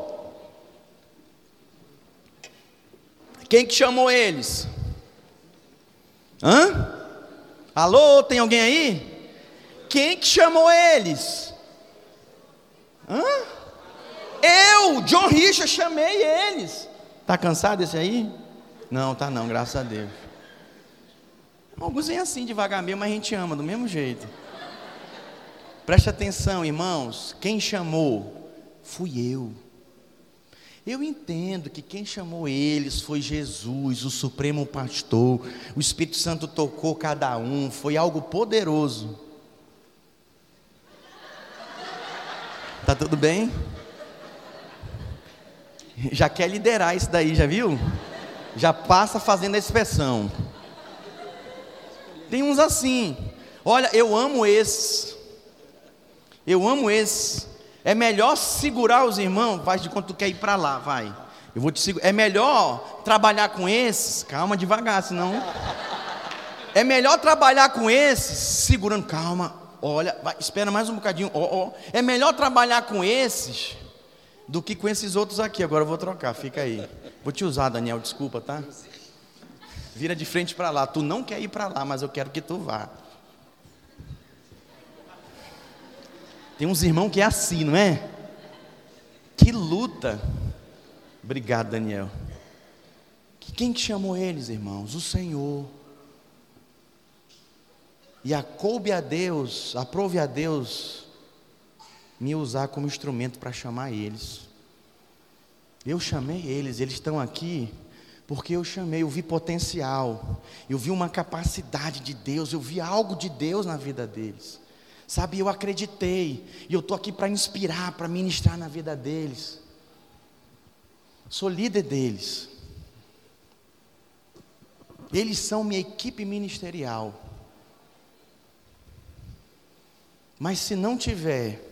Quem que chamou eles? Hã? Alô, tem alguém aí? Quem que chamou eles? Hã? Eu, John Richard, chamei eles. Tá cansado esse aí? Não, tá não, graças a Deus. Alguns vêm assim devagar mesmo, mas a gente ama do mesmo jeito. Preste atenção, irmãos. Quem chamou? Fui eu. Eu entendo que quem chamou eles foi Jesus, o Supremo Pastor. O Espírito Santo tocou cada um, foi algo poderoso. Tá tudo bem? Já quer liderar isso daí, já viu? Já passa fazendo a expressão. Tem uns assim. Olha, eu amo esses. Eu amo esses. É melhor segurar os irmãos, faz de quanto tu quer ir para lá, vai. Eu vou te segurar. É melhor trabalhar com esses, calma devagar, senão. É melhor trabalhar com esses, segurando, calma, olha, vai, espera mais um bocadinho, ó. É melhor trabalhar com esses do que com esses outros aqui. Agora eu vou trocar, fica aí. Vou te usar, Daniel, desculpa, tá? Vira de frente para lá. Tu não quer ir para lá, mas eu quero que tu vá. Tem uns irmãos que é assim, não é? Que luta. Obrigado, Daniel. Quem que chamou eles, irmãos? O Senhor. E acoube a Deus, aprove a Deus me usar como instrumento para chamar eles. Eu chamei eles, eles estão aqui porque eu chamei, eu vi potencial, eu vi uma capacidade de Deus, eu vi algo de Deus na vida deles. Sabe, eu acreditei, e eu estou aqui para inspirar, para ministrar na vida deles. Sou líder deles. Eles são minha equipe ministerial. Mas se não tiver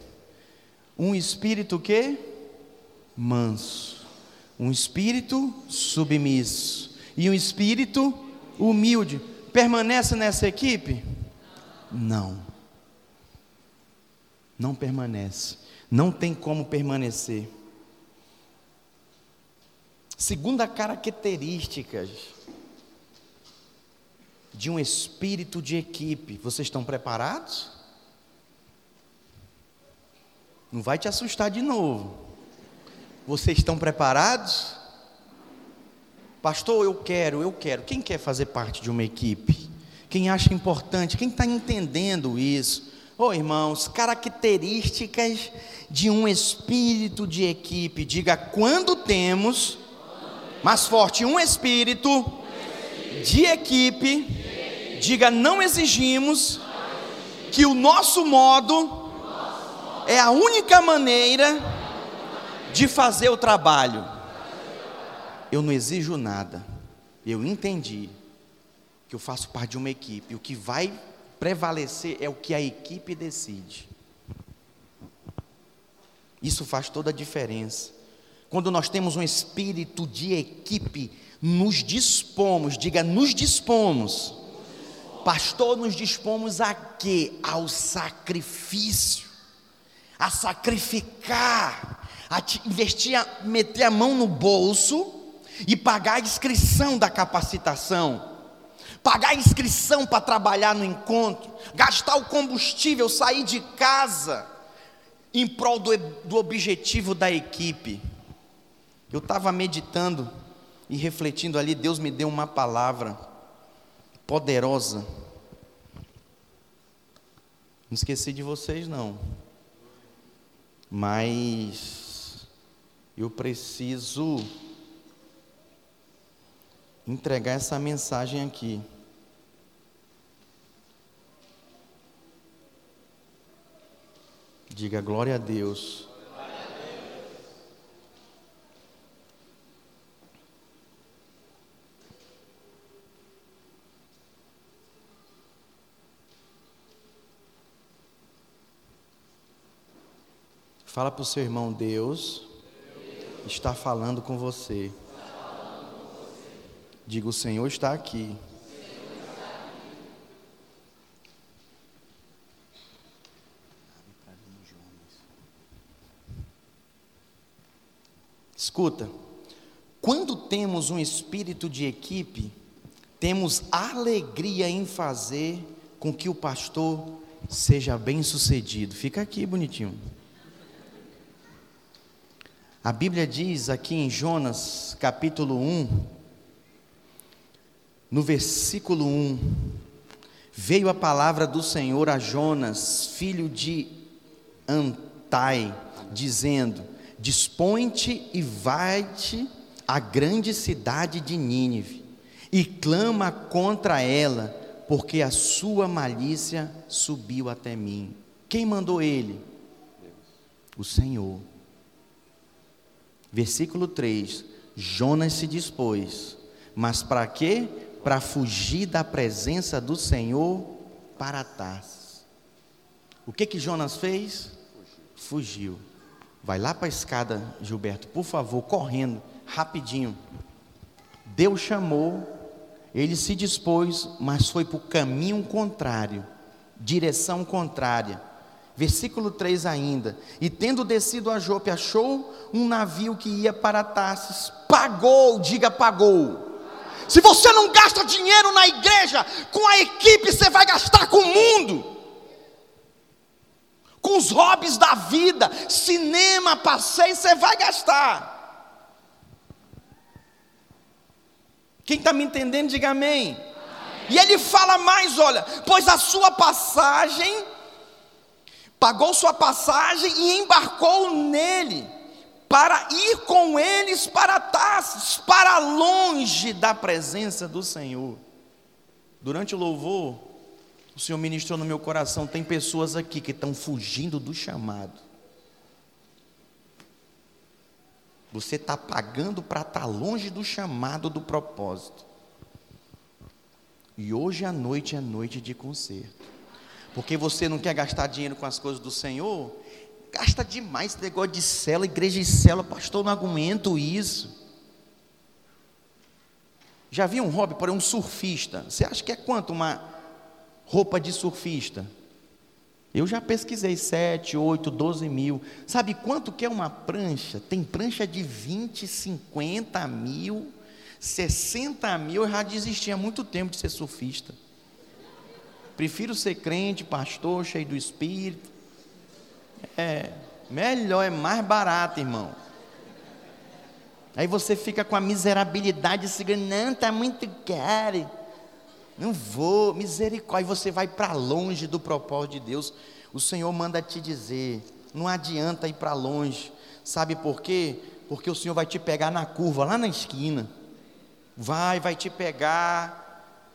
um espírito que manso, um espírito submisso e um espírito humilde, permanece nessa equipe? Não não permanece. Não tem como permanecer. Segunda característica de um espírito de equipe. Vocês estão preparados? Não vai te assustar de novo. Vocês estão preparados? Pastor, eu quero, eu quero. Quem quer fazer parte de uma equipe? Quem acha importante? Quem está entendendo isso? Oh, irmãos, características de um espírito de equipe. Diga quando temos, mais forte, um espírito de equipe. Diga não exigimos que o nosso modo é a única maneira de fazer o trabalho. Eu não exijo nada. Eu entendi que eu faço parte de uma equipe. O que vai prevalecer é o que a equipe decide. Isso faz toda a diferença. Quando nós temos um espírito de equipe, nos dispomos, diga, nos dispomos. Pastor, nos dispomos a quê? Ao sacrifício, a sacrificar, investir, meter a mão no bolso e pagar a inscrição da capacitação pagar a inscrição para trabalhar no encontro, gastar o combustível, sair de casa em prol do, do objetivo da equipe. Eu estava meditando e refletindo ali, Deus me deu uma palavra poderosa. Não esqueci de vocês, não. Mas eu preciso entregar essa mensagem aqui. Diga glória a Deus. Fala para o seu irmão, Deus está falando com você. Diga, o Senhor está aqui. Escuta, quando temos um espírito de equipe, temos alegria em fazer com que o pastor seja bem sucedido. Fica aqui bonitinho. A Bíblia diz aqui em Jonas capítulo 1, no versículo 1, veio a palavra do Senhor a Jonas, filho de Antai, dizendo: Dispõe-te e vai-te à grande cidade de Nínive e clama contra ela, porque a sua malícia subiu até mim. Quem mandou ele? O Senhor. Versículo 3: Jonas se dispôs, mas para quê? Para fugir da presença do Senhor para Tarsis. O que que Jonas fez? Fugiu. Vai lá para a escada, Gilberto, por favor, correndo, rapidinho. Deus chamou, ele se dispôs, mas foi para o caminho contrário, direção contrária. Versículo 3 ainda. E tendo descido a Jope, achou um navio que ia para Tarsis. Pagou, diga pagou. Se você não gasta dinheiro na igreja, com a equipe você vai gastar com o mundo com os hobbies da vida, cinema, passeio, você vai gastar. Quem está me entendendo, diga amém. amém. E ele fala mais: olha, pois a sua passagem, pagou sua passagem e embarcou nele, para ir com eles para Tarsis, para longe da presença do Senhor. Durante o louvor, o Senhor ministrou no meu coração. Tem pessoas aqui que estão fugindo do chamado. Você está pagando para estar tá longe do chamado do propósito. E hoje à noite é noite de conserto. Porque você não quer gastar dinheiro com as coisas do Senhor? Gasta demais esse negócio de cela, igreja de cela, pastor, não aguento isso. Já vi um hobby, por um surfista. Você acha que é quanto uma roupa de surfista. Eu já pesquisei 7, 8, 12 mil. Sabe quanto que é uma prancha? Tem prancha de 20, 50 mil, 60 mil. Eu já desisti há muito tempo de ser surfista. Prefiro ser crente, pastor, cheio do Espírito. É, melhor, é mais barato, irmão. Aí você fica com a miserabilidade, segurando, não, está muito caro. Não vou, misericórdia, você vai para longe do propósito de Deus. O Senhor manda te dizer, não adianta ir para longe. Sabe por quê? Porque o Senhor vai te pegar na curva, lá na esquina. Vai, vai te pegar,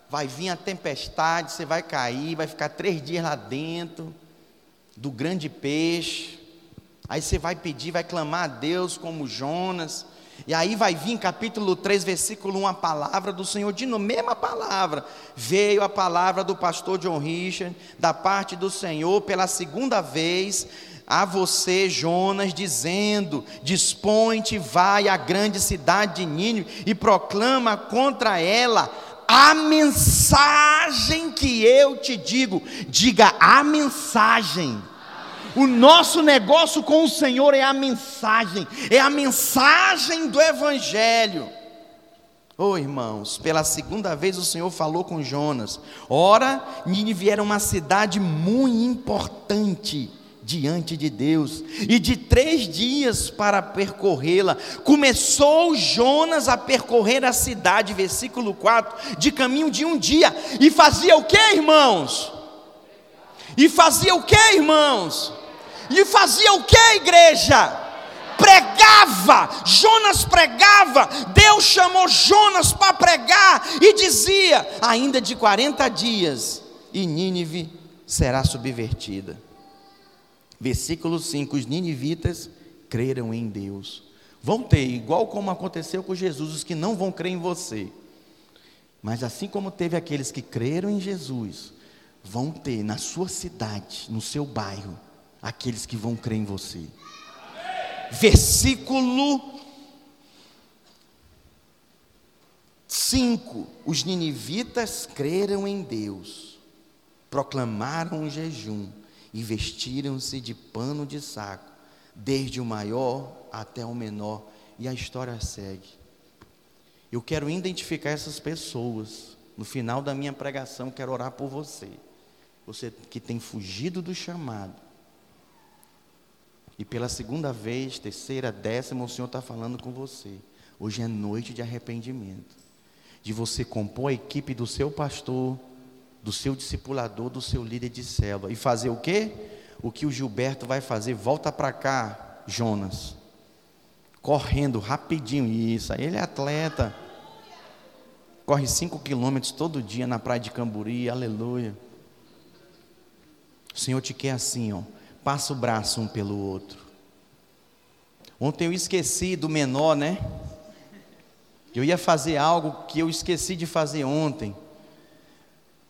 vai vir a tempestade, você vai cair, vai ficar três dias lá dentro do grande peixe. Aí você vai pedir, vai clamar a Deus como Jonas. E aí vai vir capítulo 3, versículo 1, a palavra do Senhor, de novo, mesma palavra. Veio a palavra do pastor John Richard, da parte do Senhor, pela segunda vez, a você, Jonas, dizendo: Dispõe-te, vai à grande cidade de Nínive e proclama contra ela a mensagem que eu te digo. Diga a mensagem. O nosso negócio com o Senhor é a mensagem, é a mensagem do Evangelho. Oh irmãos, pela segunda vez o Senhor falou com Jonas. Ora, Nínive era uma cidade muito importante diante de Deus, e de três dias para percorrê-la. Começou Jonas a percorrer a cidade, versículo 4, de caminho de um dia, e fazia o que, irmãos? E fazia o que, irmãos? E fazia o que, igreja? Pregava, Jonas pregava, Deus chamou Jonas para pregar e dizia: ainda de 40 dias, e Nínive será subvertida. Versículo 5: Os ninivitas creram em Deus. Vão ter, igual como aconteceu com Jesus, os que não vão crer em você. Mas assim como teve aqueles que creram em Jesus, vão ter na sua cidade, no seu bairro, aqueles que vão crer em você. Versículo 5: Os ninivitas creram em Deus, proclamaram um jejum e vestiram-se de pano de saco, desde o maior até o menor, e a história segue. Eu quero identificar essas pessoas. No final da minha pregação, quero orar por você. Você que tem fugido do chamado, e pela segunda vez, terceira, décima, o Senhor está falando com você. Hoje é noite de arrependimento. De você compor a equipe do seu pastor, do seu discipulador, do seu líder de célula. E fazer o quê? O que o Gilberto vai fazer. Volta para cá, Jonas. correndo rapidinho. Isso, ele é atleta. Corre cinco quilômetros todo dia na praia de Camburi, aleluia. O Senhor te quer assim, ó. Passa o braço um pelo outro. Ontem eu esqueci do menor, né? Eu ia fazer algo que eu esqueci de fazer ontem,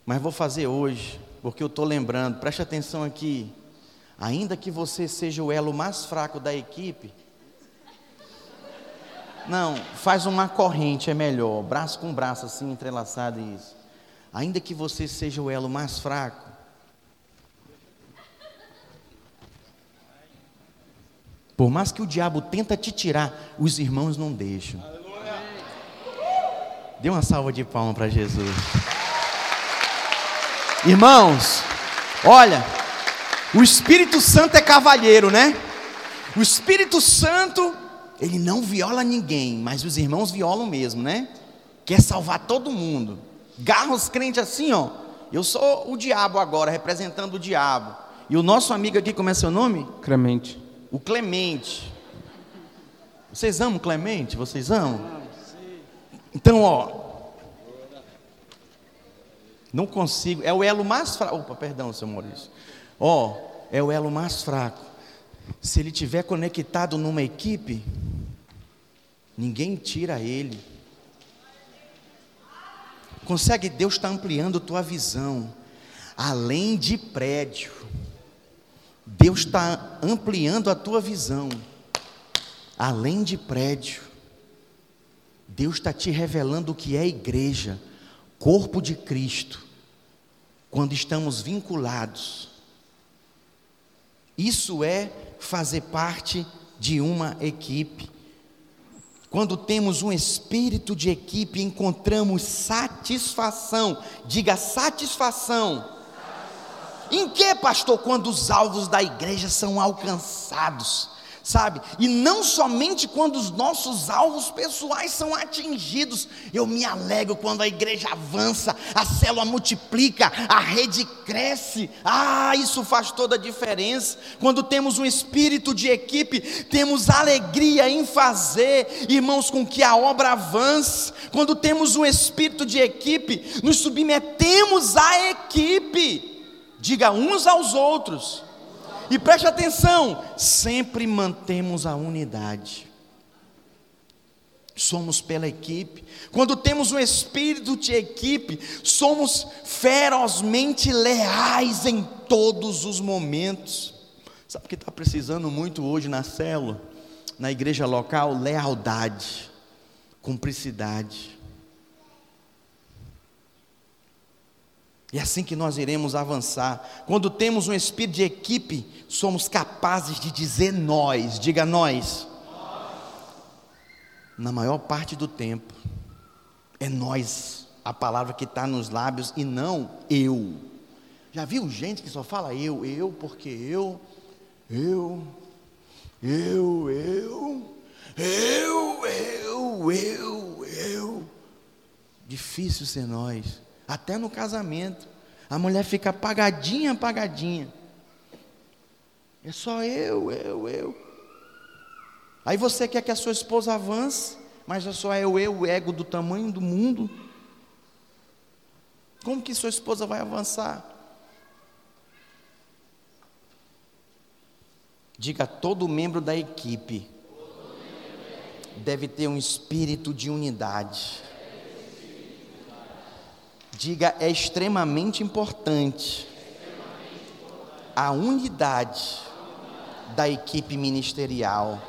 mas vou fazer hoje, porque eu estou lembrando. Preste atenção aqui. Ainda que você seja o elo mais fraco da equipe, não, faz uma corrente, é melhor, braço com braço assim, entrelaçado isso. Ainda que você seja o elo mais fraco, por mais que o diabo tenta te tirar, os irmãos não deixam. Dê uma salva de palmas para Jesus. Irmãos, olha, o Espírito Santo é cavalheiro, né? O Espírito Santo, ele não viola ninguém, mas os irmãos violam mesmo, né? Quer salvar todo mundo. Garra os crentes assim, ó. Eu sou o diabo agora, representando o diabo. E o nosso amigo aqui, como é seu nome? Clemente. O Clemente. Vocês amam Clemente? Vocês amam? Então, ó. Não consigo. É o elo mais fraco. Opa, perdão, seu Maurício. Ó, é o elo mais fraco. Se ele tiver conectado numa equipe, ninguém tira ele. Consegue? Deus está ampliando tua visão. Além de prédio, Deus está ampliando a tua visão. Além de prédio, Deus está te revelando o que é igreja, corpo de Cristo, quando estamos vinculados. Isso é fazer parte de uma equipe. Quando temos um espírito de equipe, encontramos satisfação. Diga satisfação. Em que, pastor? Quando os alvos da igreja são alcançados sabe? E não somente quando os nossos alvos pessoais são atingidos, eu me alegro quando a igreja avança, a célula multiplica, a rede cresce. Ah, isso faz toda a diferença. Quando temos um espírito de equipe, temos alegria em fazer, irmãos, com que a obra avance. Quando temos um espírito de equipe, nos submetemos à equipe. Diga uns aos outros e preste atenção: sempre mantemos a unidade. Somos pela equipe. Quando temos um espírito de equipe, somos ferozmente leais em todos os momentos. Sabe o que está precisando muito hoje na célula, na igreja local? Lealdade, cumplicidade. E é assim que nós iremos avançar. Quando temos um espírito de equipe, somos capazes de dizer nós, diga nós. Na maior parte do tempo, é nós a palavra que está nos lábios e não eu. Já viu gente que só fala eu, eu, porque eu, eu, eu, eu, eu, eu, eu, eu. Difícil ser nós. Até no casamento. A mulher fica apagadinha, apagadinha. É só eu, eu, eu. Aí você quer que a sua esposa avance, mas é só eu, eu, o ego do tamanho do mundo. Como que sua esposa vai avançar? Diga todo membro da equipe deve ter um espírito de unidade. Diga, é extremamente importante a unidade da equipe ministerial.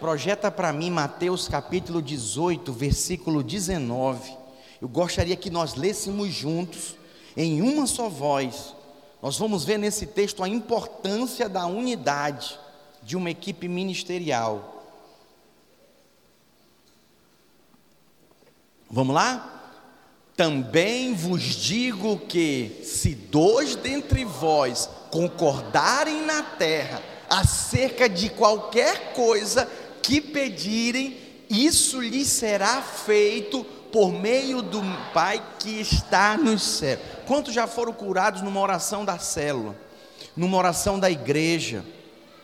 Projeta para mim Mateus capítulo 18, versículo 19. Eu gostaria que nós lêssemos juntos, em uma só voz. Nós vamos ver nesse texto a importância da unidade de uma equipe ministerial. Vamos lá? Também vos digo que, se dois dentre vós concordarem na terra acerca de qualquer coisa que pedirem, isso lhes será feito por meio do Pai que está nos céus. Quantos já foram curados numa oração da célula, numa oração da igreja,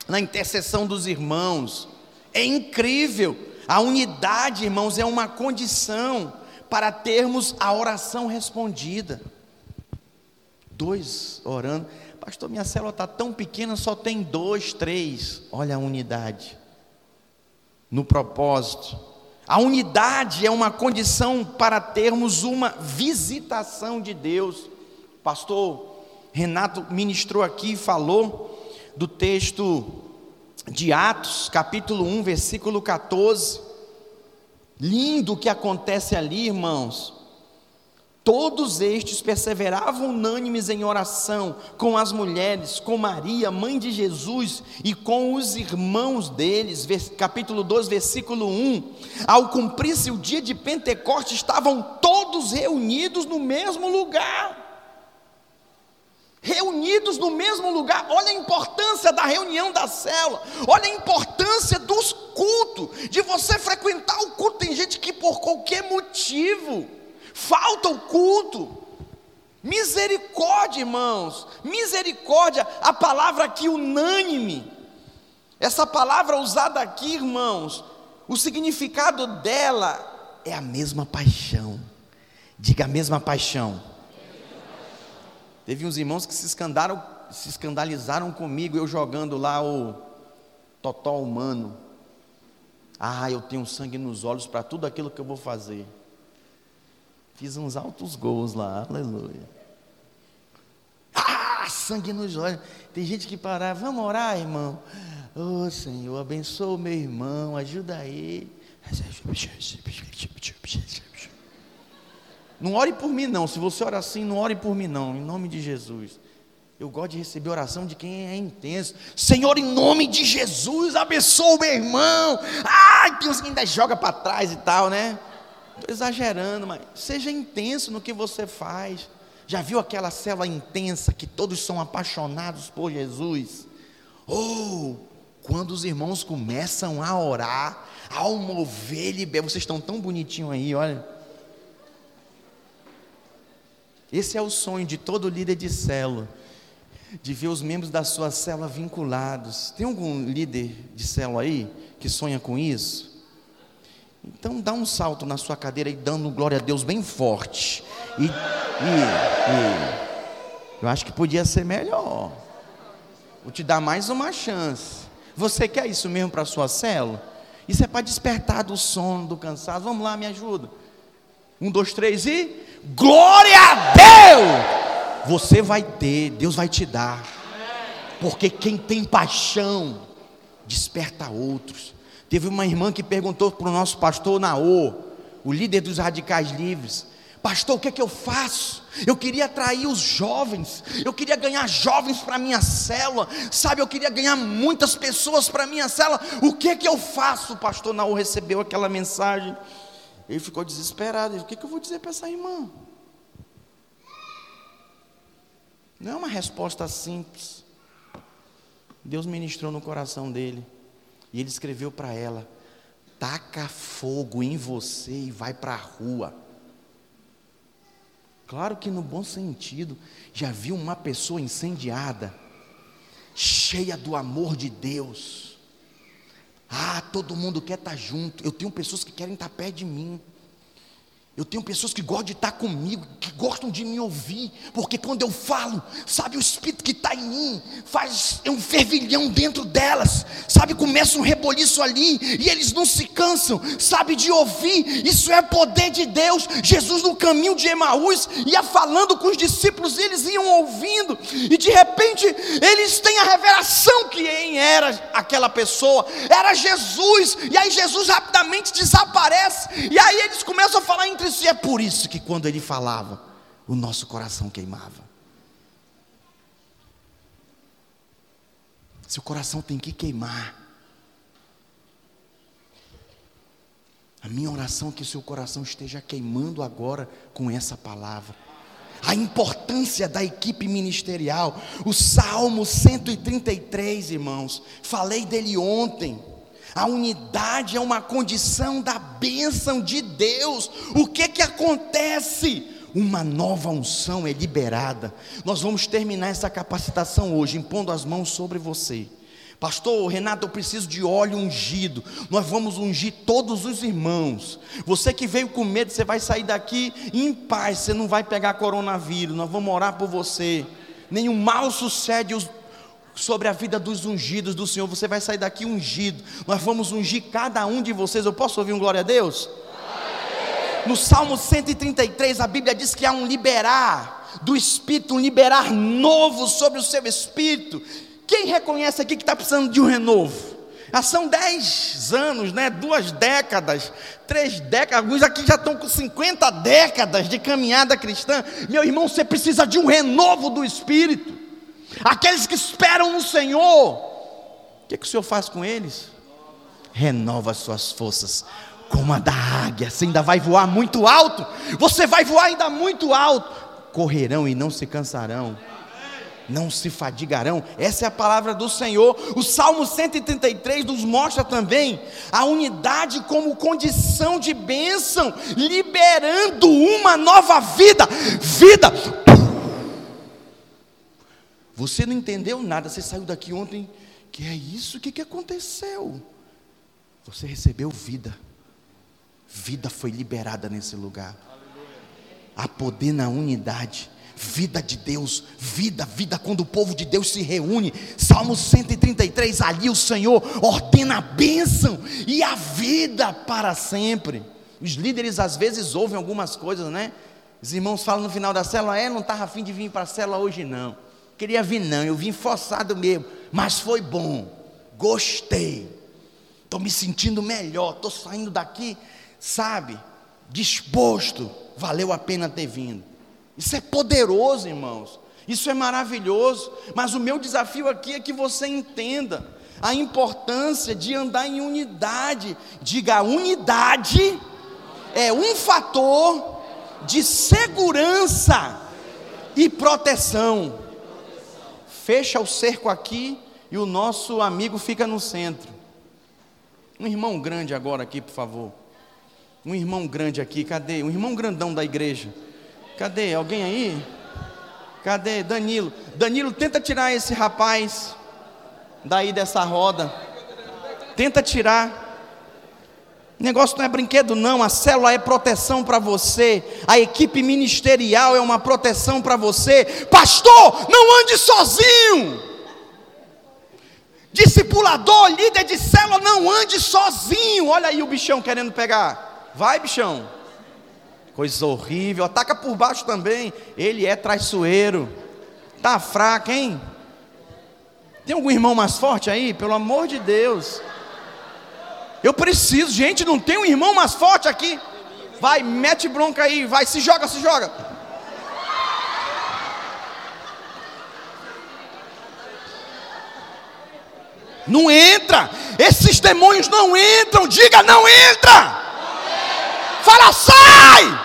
na intercessão dos irmãos? É incrível. A unidade, irmãos, é uma condição para termos a oração respondida. Dois orando. Pastor, minha célula está tão pequena, só tem dois, três. Olha a unidade. No propósito. A unidade é uma condição para termos uma visitação de Deus. Pastor Renato ministrou aqui e falou do texto de Atos, capítulo 1, versículo 14. Lindo o que acontece ali, irmãos. Todos estes perseveravam unânimes em oração com as mulheres, com Maria, mãe de Jesus, e com os irmãos deles. Capítulo 2, versículo 1. Ao cumprir-se o dia de Pentecostes, estavam todos reunidos no mesmo lugar reunidos no mesmo lugar. Olha a importância da reunião da célula, olha a importância dos cultos, de você frequentar o culto. Tem gente que por qualquer motivo falta o culto. Misericórdia, irmãos, misericórdia, a palavra aqui unânime. Essa palavra usada aqui, irmãos, o significado dela é a mesma paixão. Diga a mesma paixão. Teve uns irmãos que se, escandaram, se escandalizaram comigo, eu jogando lá o totó humano. Ah, eu tenho sangue nos olhos para tudo aquilo que eu vou fazer. Fiz uns altos gols lá, aleluia. Ah, sangue nos olhos. Tem gente que parava, vamos orar, irmão. Oh Senhor, abençoa o meu irmão, ajuda ele. Não ore por mim, não. Se você ora assim, não ore por mim, não. Em nome de Jesus. Eu gosto de receber oração de quem é intenso. Senhor, em nome de Jesus, abençoa o meu irmão. Ai, Deus ainda joga para trás e tal, né? Estou exagerando, mas seja intenso no que você faz. Já viu aquela célula intensa que todos são apaixonados por Jesus? Ou oh, quando os irmãos começam a orar, ao mover liberar, vocês estão tão bonitinhos aí, olha. Esse é o sonho de todo líder de célula, de ver os membros da sua célula vinculados. Tem algum líder de célula aí que sonha com isso? Então dá um salto na sua cadeira e dando glória a Deus bem forte. E, e, e eu acho que podia ser melhor. Vou te dar mais uma chance. Você quer isso mesmo para a sua célula? Isso é para despertar do sono, do cansaço. Vamos lá, me ajuda. Um, dois, três e. Glória a Deus! Você vai ter, Deus vai te dar. Porque quem tem paixão desperta outros. Teve uma irmã que perguntou para o nosso pastor Naô, o líder dos radicais livres: Pastor, o que é que eu faço? Eu queria atrair os jovens, eu queria ganhar jovens para minha célula, sabe? Eu queria ganhar muitas pessoas para minha célula. O que é que eu faço? O pastor Naô recebeu aquela mensagem. Ele ficou desesperado. Ele, o que, que eu vou dizer para essa irmã? Não é uma resposta simples. Deus ministrou no coração dele. E ele escreveu para ela: taca fogo em você e vai para a rua. Claro que no bom sentido, já viu uma pessoa incendiada, cheia do amor de Deus ah, todo mundo quer estar junto. Eu tenho pessoas que querem estar perto de mim. Eu tenho pessoas que gostam de estar comigo, que gostam de me ouvir, porque quando eu falo, sabe, o Espírito que está em mim faz um fervilhão dentro delas, sabe, começa um reboliço ali, e eles não se cansam, sabe, de ouvir. Isso é poder de Deus. Jesus, no caminho de Emaús, ia falando com os discípulos, e eles iam ouvindo, e de repente eles têm a revelação que quem era aquela pessoa, era Jesus, e aí Jesus rapidamente desaparece, e aí eles começam a falar entre isso, e é por isso que quando ele falava, o nosso coração queimava. Seu coração tem que queimar. A minha oração é que seu coração esteja queimando agora com essa palavra. A importância da equipe ministerial. O Salmo 133, irmãos. Falei dele ontem. A unidade é uma condição da bênção de Deus. O que que acontece? Uma nova unção é liberada. Nós vamos terminar essa capacitação hoje, impondo as mãos sobre você. Pastor Renato, eu preciso de óleo ungido. Nós vamos ungir todos os irmãos. Você que veio com medo, você vai sair daqui em paz. Você não vai pegar coronavírus. Nós vamos orar por você. Nenhum mal sucede sobre a vida dos ungidos do Senhor. Você vai sair daqui ungido. Nós vamos ungir cada um de vocês. Eu posso ouvir um glória a Deus? No Salmo 133, a Bíblia diz que há um liberar do Espírito, um liberar novo sobre o seu espírito quem reconhece aqui que está precisando de um renovo? Já são dez anos, né? duas décadas, três décadas, alguns aqui já estão com 50 décadas de caminhada cristã. Meu irmão, você precisa de um renovo do Espírito. Aqueles que esperam no Senhor, o que, que o Senhor faz com eles? Renova as suas forças, como a da águia. Você ainda vai voar muito alto, você vai voar ainda muito alto. Correrão e não se cansarão não se fadigarão. Essa é a palavra do Senhor. O Salmo 133 nos mostra também a unidade como condição de bênção, liberando uma nova vida. Vida. Você não entendeu nada, você saiu daqui ontem. Que é isso? O que, que aconteceu? Você recebeu vida. Vida foi liberada nesse lugar. Há poder na unidade vida de Deus, vida, vida quando o povo de Deus se reúne. Salmo 133, ali o Senhor ordena a bênção e a vida para sempre. Os líderes às vezes ouvem algumas coisas, né? Os irmãos falam no final da célula: é, não estava afim de vir para a célula hoje, não. Queria vir, não, eu vim forçado mesmo, mas foi bom, gostei, estou me sentindo melhor, estou saindo daqui, sabe, disposto, valeu a pena ter vindo. Isso é poderoso, irmãos. Isso é maravilhoso. Mas o meu desafio aqui é que você entenda a importância de andar em unidade. Diga, unidade é um fator de segurança e proteção. Fecha o cerco aqui e o nosso amigo fica no centro. Um irmão grande agora aqui, por favor. Um irmão grande aqui, cadê? Um irmão grandão da igreja. Cadê? Alguém aí? Cadê? Danilo. Danilo, tenta tirar esse rapaz daí dessa roda. Tenta tirar. O negócio não é brinquedo, não. A célula é proteção para você. A equipe ministerial é uma proteção para você. Pastor, não ande sozinho. Discipulador, líder de célula, não ande sozinho. Olha aí o bichão querendo pegar. Vai, bichão. Coisa horrível. Ataca por baixo também. Ele é traiçoeiro. Tá fraco, hein? Tem algum irmão mais forte aí? Pelo amor de Deus. Eu preciso, gente, não tem um irmão mais forte aqui. Vai, mete bronca aí, vai, se joga, se joga. Não entra. Esses demônios não entram. Diga, não entra. Fala, sai!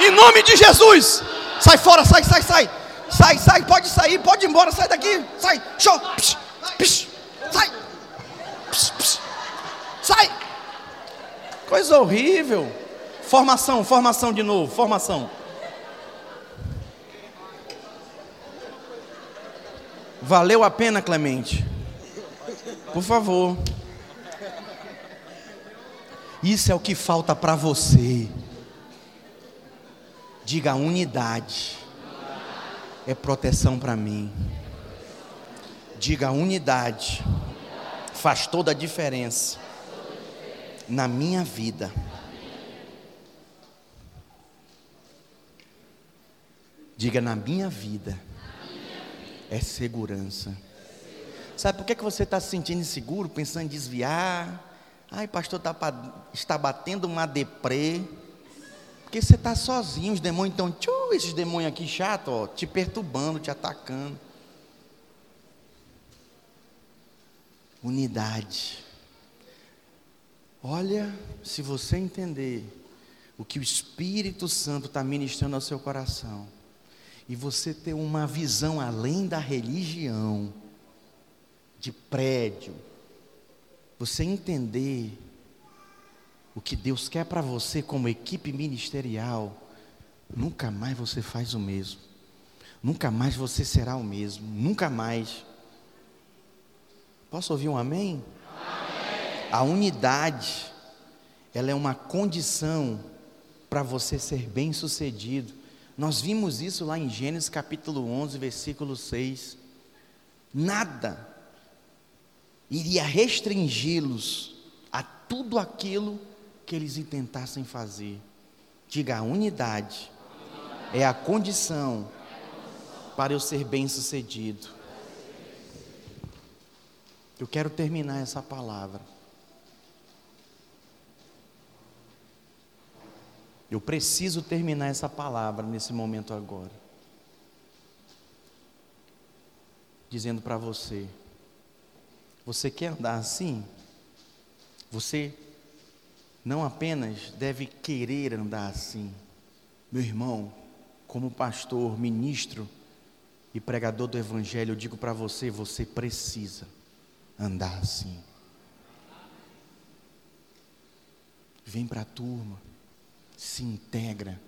Em nome de Jesus. Sai fora, sai, sai, sai. Sai, sai, pode sair, pode ir embora, sai daqui. Sai. Show. Psh, psh, sai. Psh, psh, sai. Coisa horrível. Formação, formação de novo, formação. Valeu a pena, Clemente? Por favor. Isso é o que falta para você. Diga unidade. É proteção para mim. Diga unidade. Faz toda a diferença na minha vida. Diga na minha vida. É segurança. Sabe por que, que você está se sentindo inseguro, pensando em desviar? Ai, pastor, tá, está batendo uma deprê. Porque você está sozinho, os demônios estão, esses demônios aqui chato, ó, te perturbando, te atacando. Unidade. Olha, se você entender o que o Espírito Santo está ministrando ao seu coração, e você ter uma visão além da religião, de prédio, você entender o que Deus quer para você como equipe ministerial, nunca mais você faz o mesmo. Nunca mais você será o mesmo. Nunca mais. Posso ouvir um amém? A unidade, ela é uma condição para você ser bem-sucedido. Nós vimos isso lá em Gênesis capítulo 11, versículo 6. Nada iria restringi-los a tudo aquilo que eles intentassem fazer. Diga, a unidade é a condição para eu ser bem-sucedido. Eu quero terminar essa palavra. Eu preciso terminar essa palavra nesse momento agora. Dizendo para você: você quer andar assim? Você não apenas deve querer andar assim, meu irmão, como pastor, ministro e pregador do Evangelho, eu digo para você: você precisa andar assim. Vem para a turma, se integra.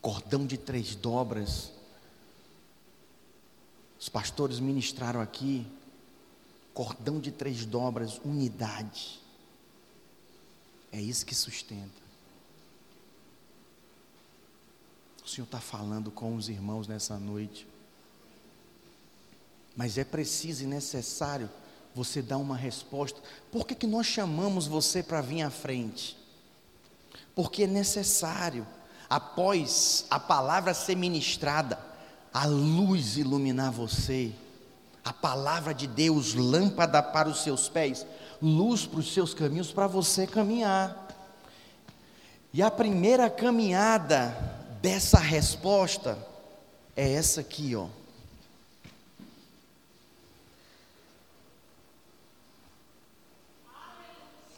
Cordão de três dobras. Os pastores ministraram aqui. Cordão de três dobras, unidade. É isso que sustenta. O Senhor está falando com os irmãos nessa noite. Mas é preciso e necessário você dar uma resposta. Por que, que nós chamamos você para vir à frente? Porque é necessário, após a palavra ser ministrada, a luz iluminar você, a palavra de Deus, lâmpada para os seus pés, luz para os seus caminhos, para você caminhar. E a primeira caminhada dessa resposta é essa aqui, ó.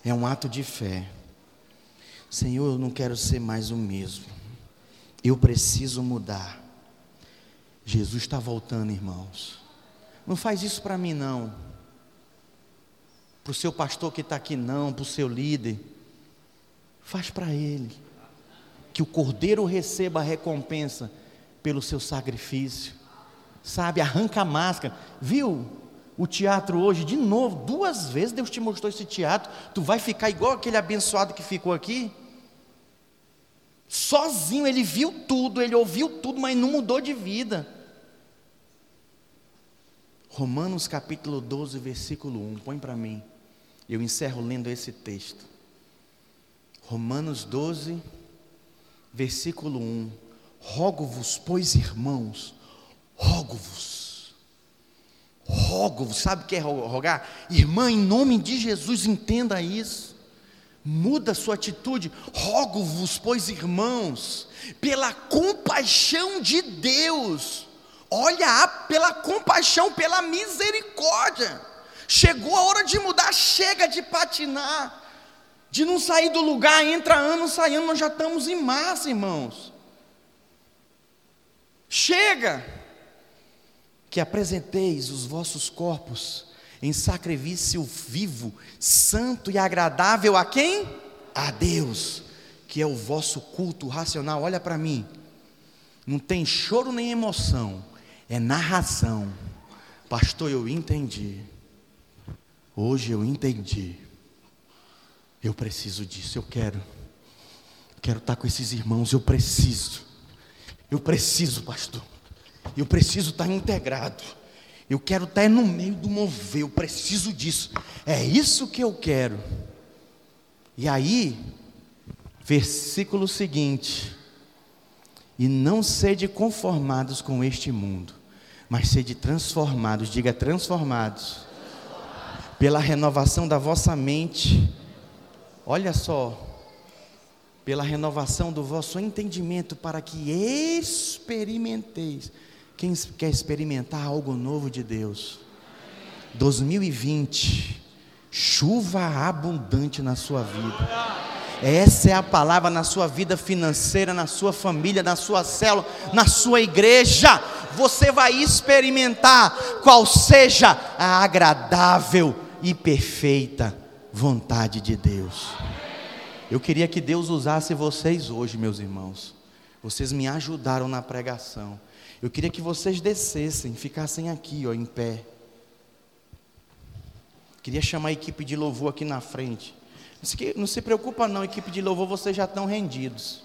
É um ato de fé. Senhor, eu não quero ser mais o mesmo. Eu preciso mudar. Jesus está voltando, irmãos. Não faz isso para mim, não. Para o seu pastor que está aqui, não. Para o seu líder. Faz para ele. Que o cordeiro receba a recompensa pelo seu sacrifício. Sabe, arranca a máscara. Viu? o teatro hoje, de novo, duas vezes Deus te mostrou esse teatro, tu vai ficar igual aquele abençoado que ficou aqui? Sozinho, ele viu tudo, ele ouviu tudo, mas não mudou de vida. Romanos capítulo 12, versículo 1, põe para mim. Eu encerro lendo esse texto. Romanos 12, versículo 1. Rogo-vos, pois irmãos, rogo-vos rogo, sabe o que é rogar? Irmã, em nome de Jesus, entenda isso. Muda sua atitude. Rogo-vos, pois irmãos, pela compaixão de Deus. Olha, pela compaixão, pela misericórdia. Chegou a hora de mudar, chega de patinar, de não sair do lugar, entra ano, sai ano, nós já estamos em massa, irmãos. Chega que apresenteis os vossos corpos em sacrifício vivo, santo e agradável a quem? A Deus, que é o vosso culto racional. Olha para mim, não tem choro nem emoção, é narração. Pastor, eu entendi. Hoje eu entendi. Eu preciso disso, eu quero. Quero estar com esses irmãos, eu preciso. Eu preciso, pastor. Eu preciso estar integrado. Eu quero estar no meio do mover. Eu preciso disso. É isso que eu quero. E aí, versículo seguinte: E não sede conformados com este mundo, mas sede transformados. Diga transformados. Pela renovação da vossa mente. Olha só, pela renovação do vosso entendimento, para que experimenteis quem quer experimentar algo novo de Deus? 2020, chuva abundante na sua vida. Essa é a palavra na sua vida financeira, na sua família, na sua célula, na sua igreja. Você vai experimentar qual seja a agradável e perfeita vontade de Deus. Eu queria que Deus usasse vocês hoje, meus irmãos. Vocês me ajudaram na pregação. Eu queria que vocês descessem, ficassem aqui, ó, em pé. Queria chamar a equipe de louvor aqui na frente. Não se preocupa não, equipe de louvor, vocês já estão rendidos.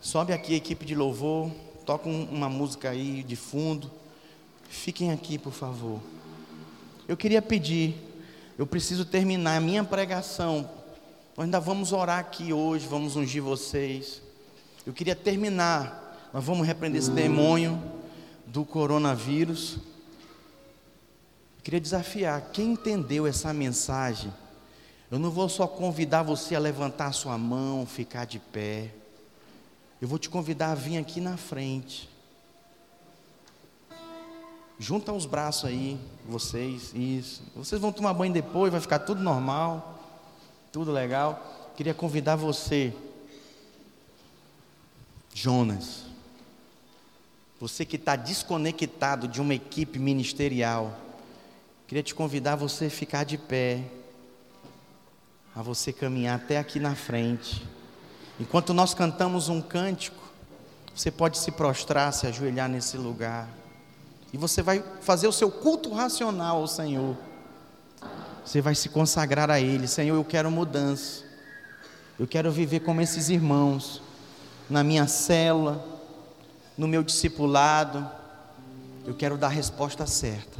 Sobe aqui a equipe de louvor, toca uma música aí de fundo. Fiquem aqui, por favor. Eu queria pedir, eu preciso terminar a minha pregação. Nós ainda vamos orar aqui hoje, vamos ungir vocês. Eu queria terminar. Nós vamos repreender esse demônio do coronavírus. Eu queria desafiar quem entendeu essa mensagem. Eu não vou só convidar você a levantar sua mão, ficar de pé. Eu vou te convidar a vir aqui na frente. Junta os braços aí, vocês, isso. Vocês vão tomar banho depois, vai ficar tudo normal, tudo legal. Queria convidar você, Jonas, você que está desconectado de uma equipe ministerial, queria te convidar a você ficar de pé, a você caminhar até aqui na frente. Enquanto nós cantamos um cântico, você pode se prostrar, se ajoelhar nesse lugar. E você vai fazer o seu culto racional ao Senhor. Você vai se consagrar a Ele. Senhor, eu quero mudança. Eu quero viver como esses irmãos, na minha célula, no meu discipulado. Eu quero dar a resposta certa.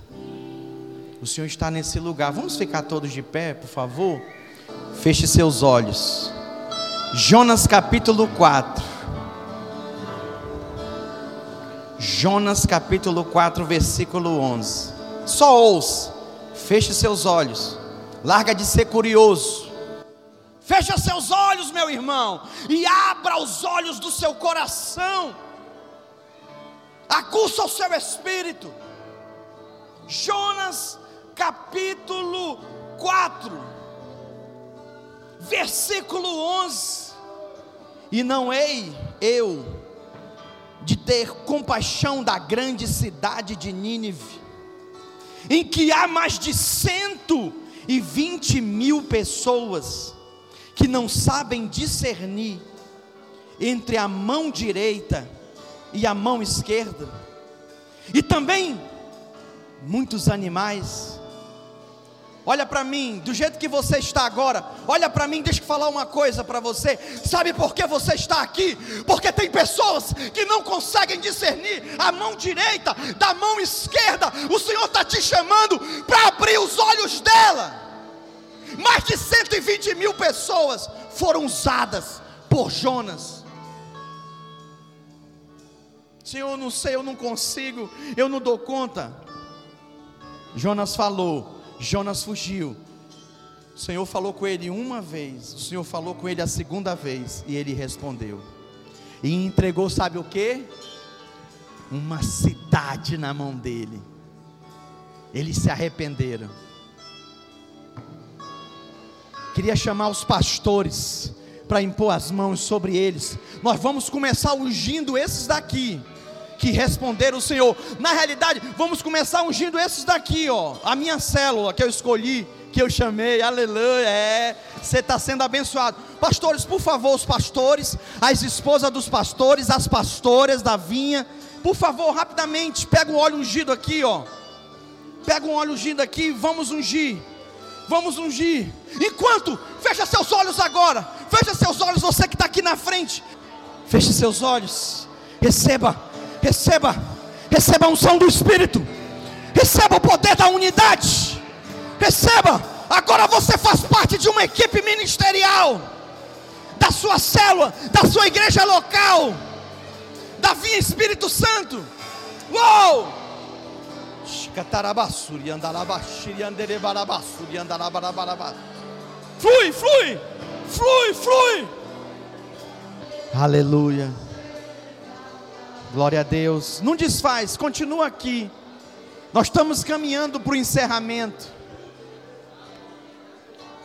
O Senhor está nesse lugar. Vamos ficar todos de pé, por favor? Feche seus olhos. Jonas capítulo 4. Jonas capítulo 4, versículo 11. Só ouça, feche seus olhos, larga de ser curioso. Feche seus olhos, meu irmão, e abra os olhos do seu coração. Acusa o seu espírito. Jonas capítulo 4, versículo 11. E não hei eu de ter compaixão da grande cidade de Nínive, em que há mais de cento e vinte mil pessoas que não sabem discernir entre a mão direita e a mão esquerda, e também muitos animais Olha para mim, do jeito que você está agora. Olha para mim, deixa eu falar uma coisa para você. Sabe por que você está aqui? Porque tem pessoas que não conseguem discernir a mão direita da mão esquerda. O Senhor está te chamando para abrir os olhos dela. Mais de 120 mil pessoas foram usadas por Jonas. Senhor, eu não sei, eu não consigo, eu não dou conta. Jonas falou Jonas fugiu. O Senhor falou com ele uma vez, o Senhor falou com ele a segunda vez, e ele respondeu. E entregou, sabe o que? Uma cidade na mão dele. Eles se arrependeram. Queria chamar os pastores para impor as mãos sobre eles. Nós vamos começar ungindo esses daqui que responderam o Senhor. Na realidade, vamos começar ungindo esses daqui, ó. A minha célula que eu escolhi, que eu chamei, aleluia, é. Você está sendo abençoado. Pastores, por favor, os pastores, as esposas dos pastores, as pastoras da vinha, por favor, rapidamente, pega um óleo ungido aqui, ó. Pega um óleo ungido aqui, vamos ungir. Vamos ungir. Enquanto, fecha seus olhos agora. Fecha seus olhos, você que está aqui na frente. Feche seus olhos. Receba Receba, receba a unção do Espírito, receba o poder da unidade, receba. Agora você faz parte de uma equipe ministerial, da sua célula, da sua igreja local, da Vinha Espírito Santo. Uou! Flui, flui, flui, flui. Aleluia. Glória a Deus. Não desfaz, continua aqui. Nós estamos caminhando para o encerramento.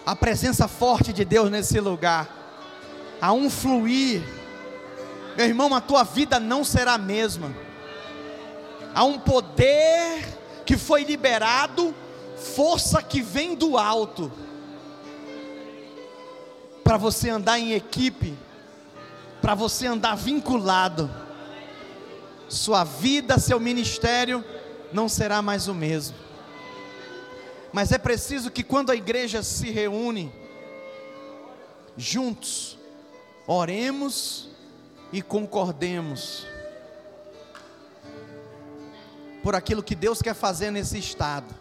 A presença forte de Deus nesse lugar. Há um fluir. Meu irmão, a tua vida não será a mesma. Há um poder que foi liberado, força que vem do alto. Para você andar em equipe, para você andar vinculado sua vida, seu ministério não será mais o mesmo. Mas é preciso que quando a igreja se reúne, juntos, oremos e concordemos por aquilo que Deus quer fazer nesse estado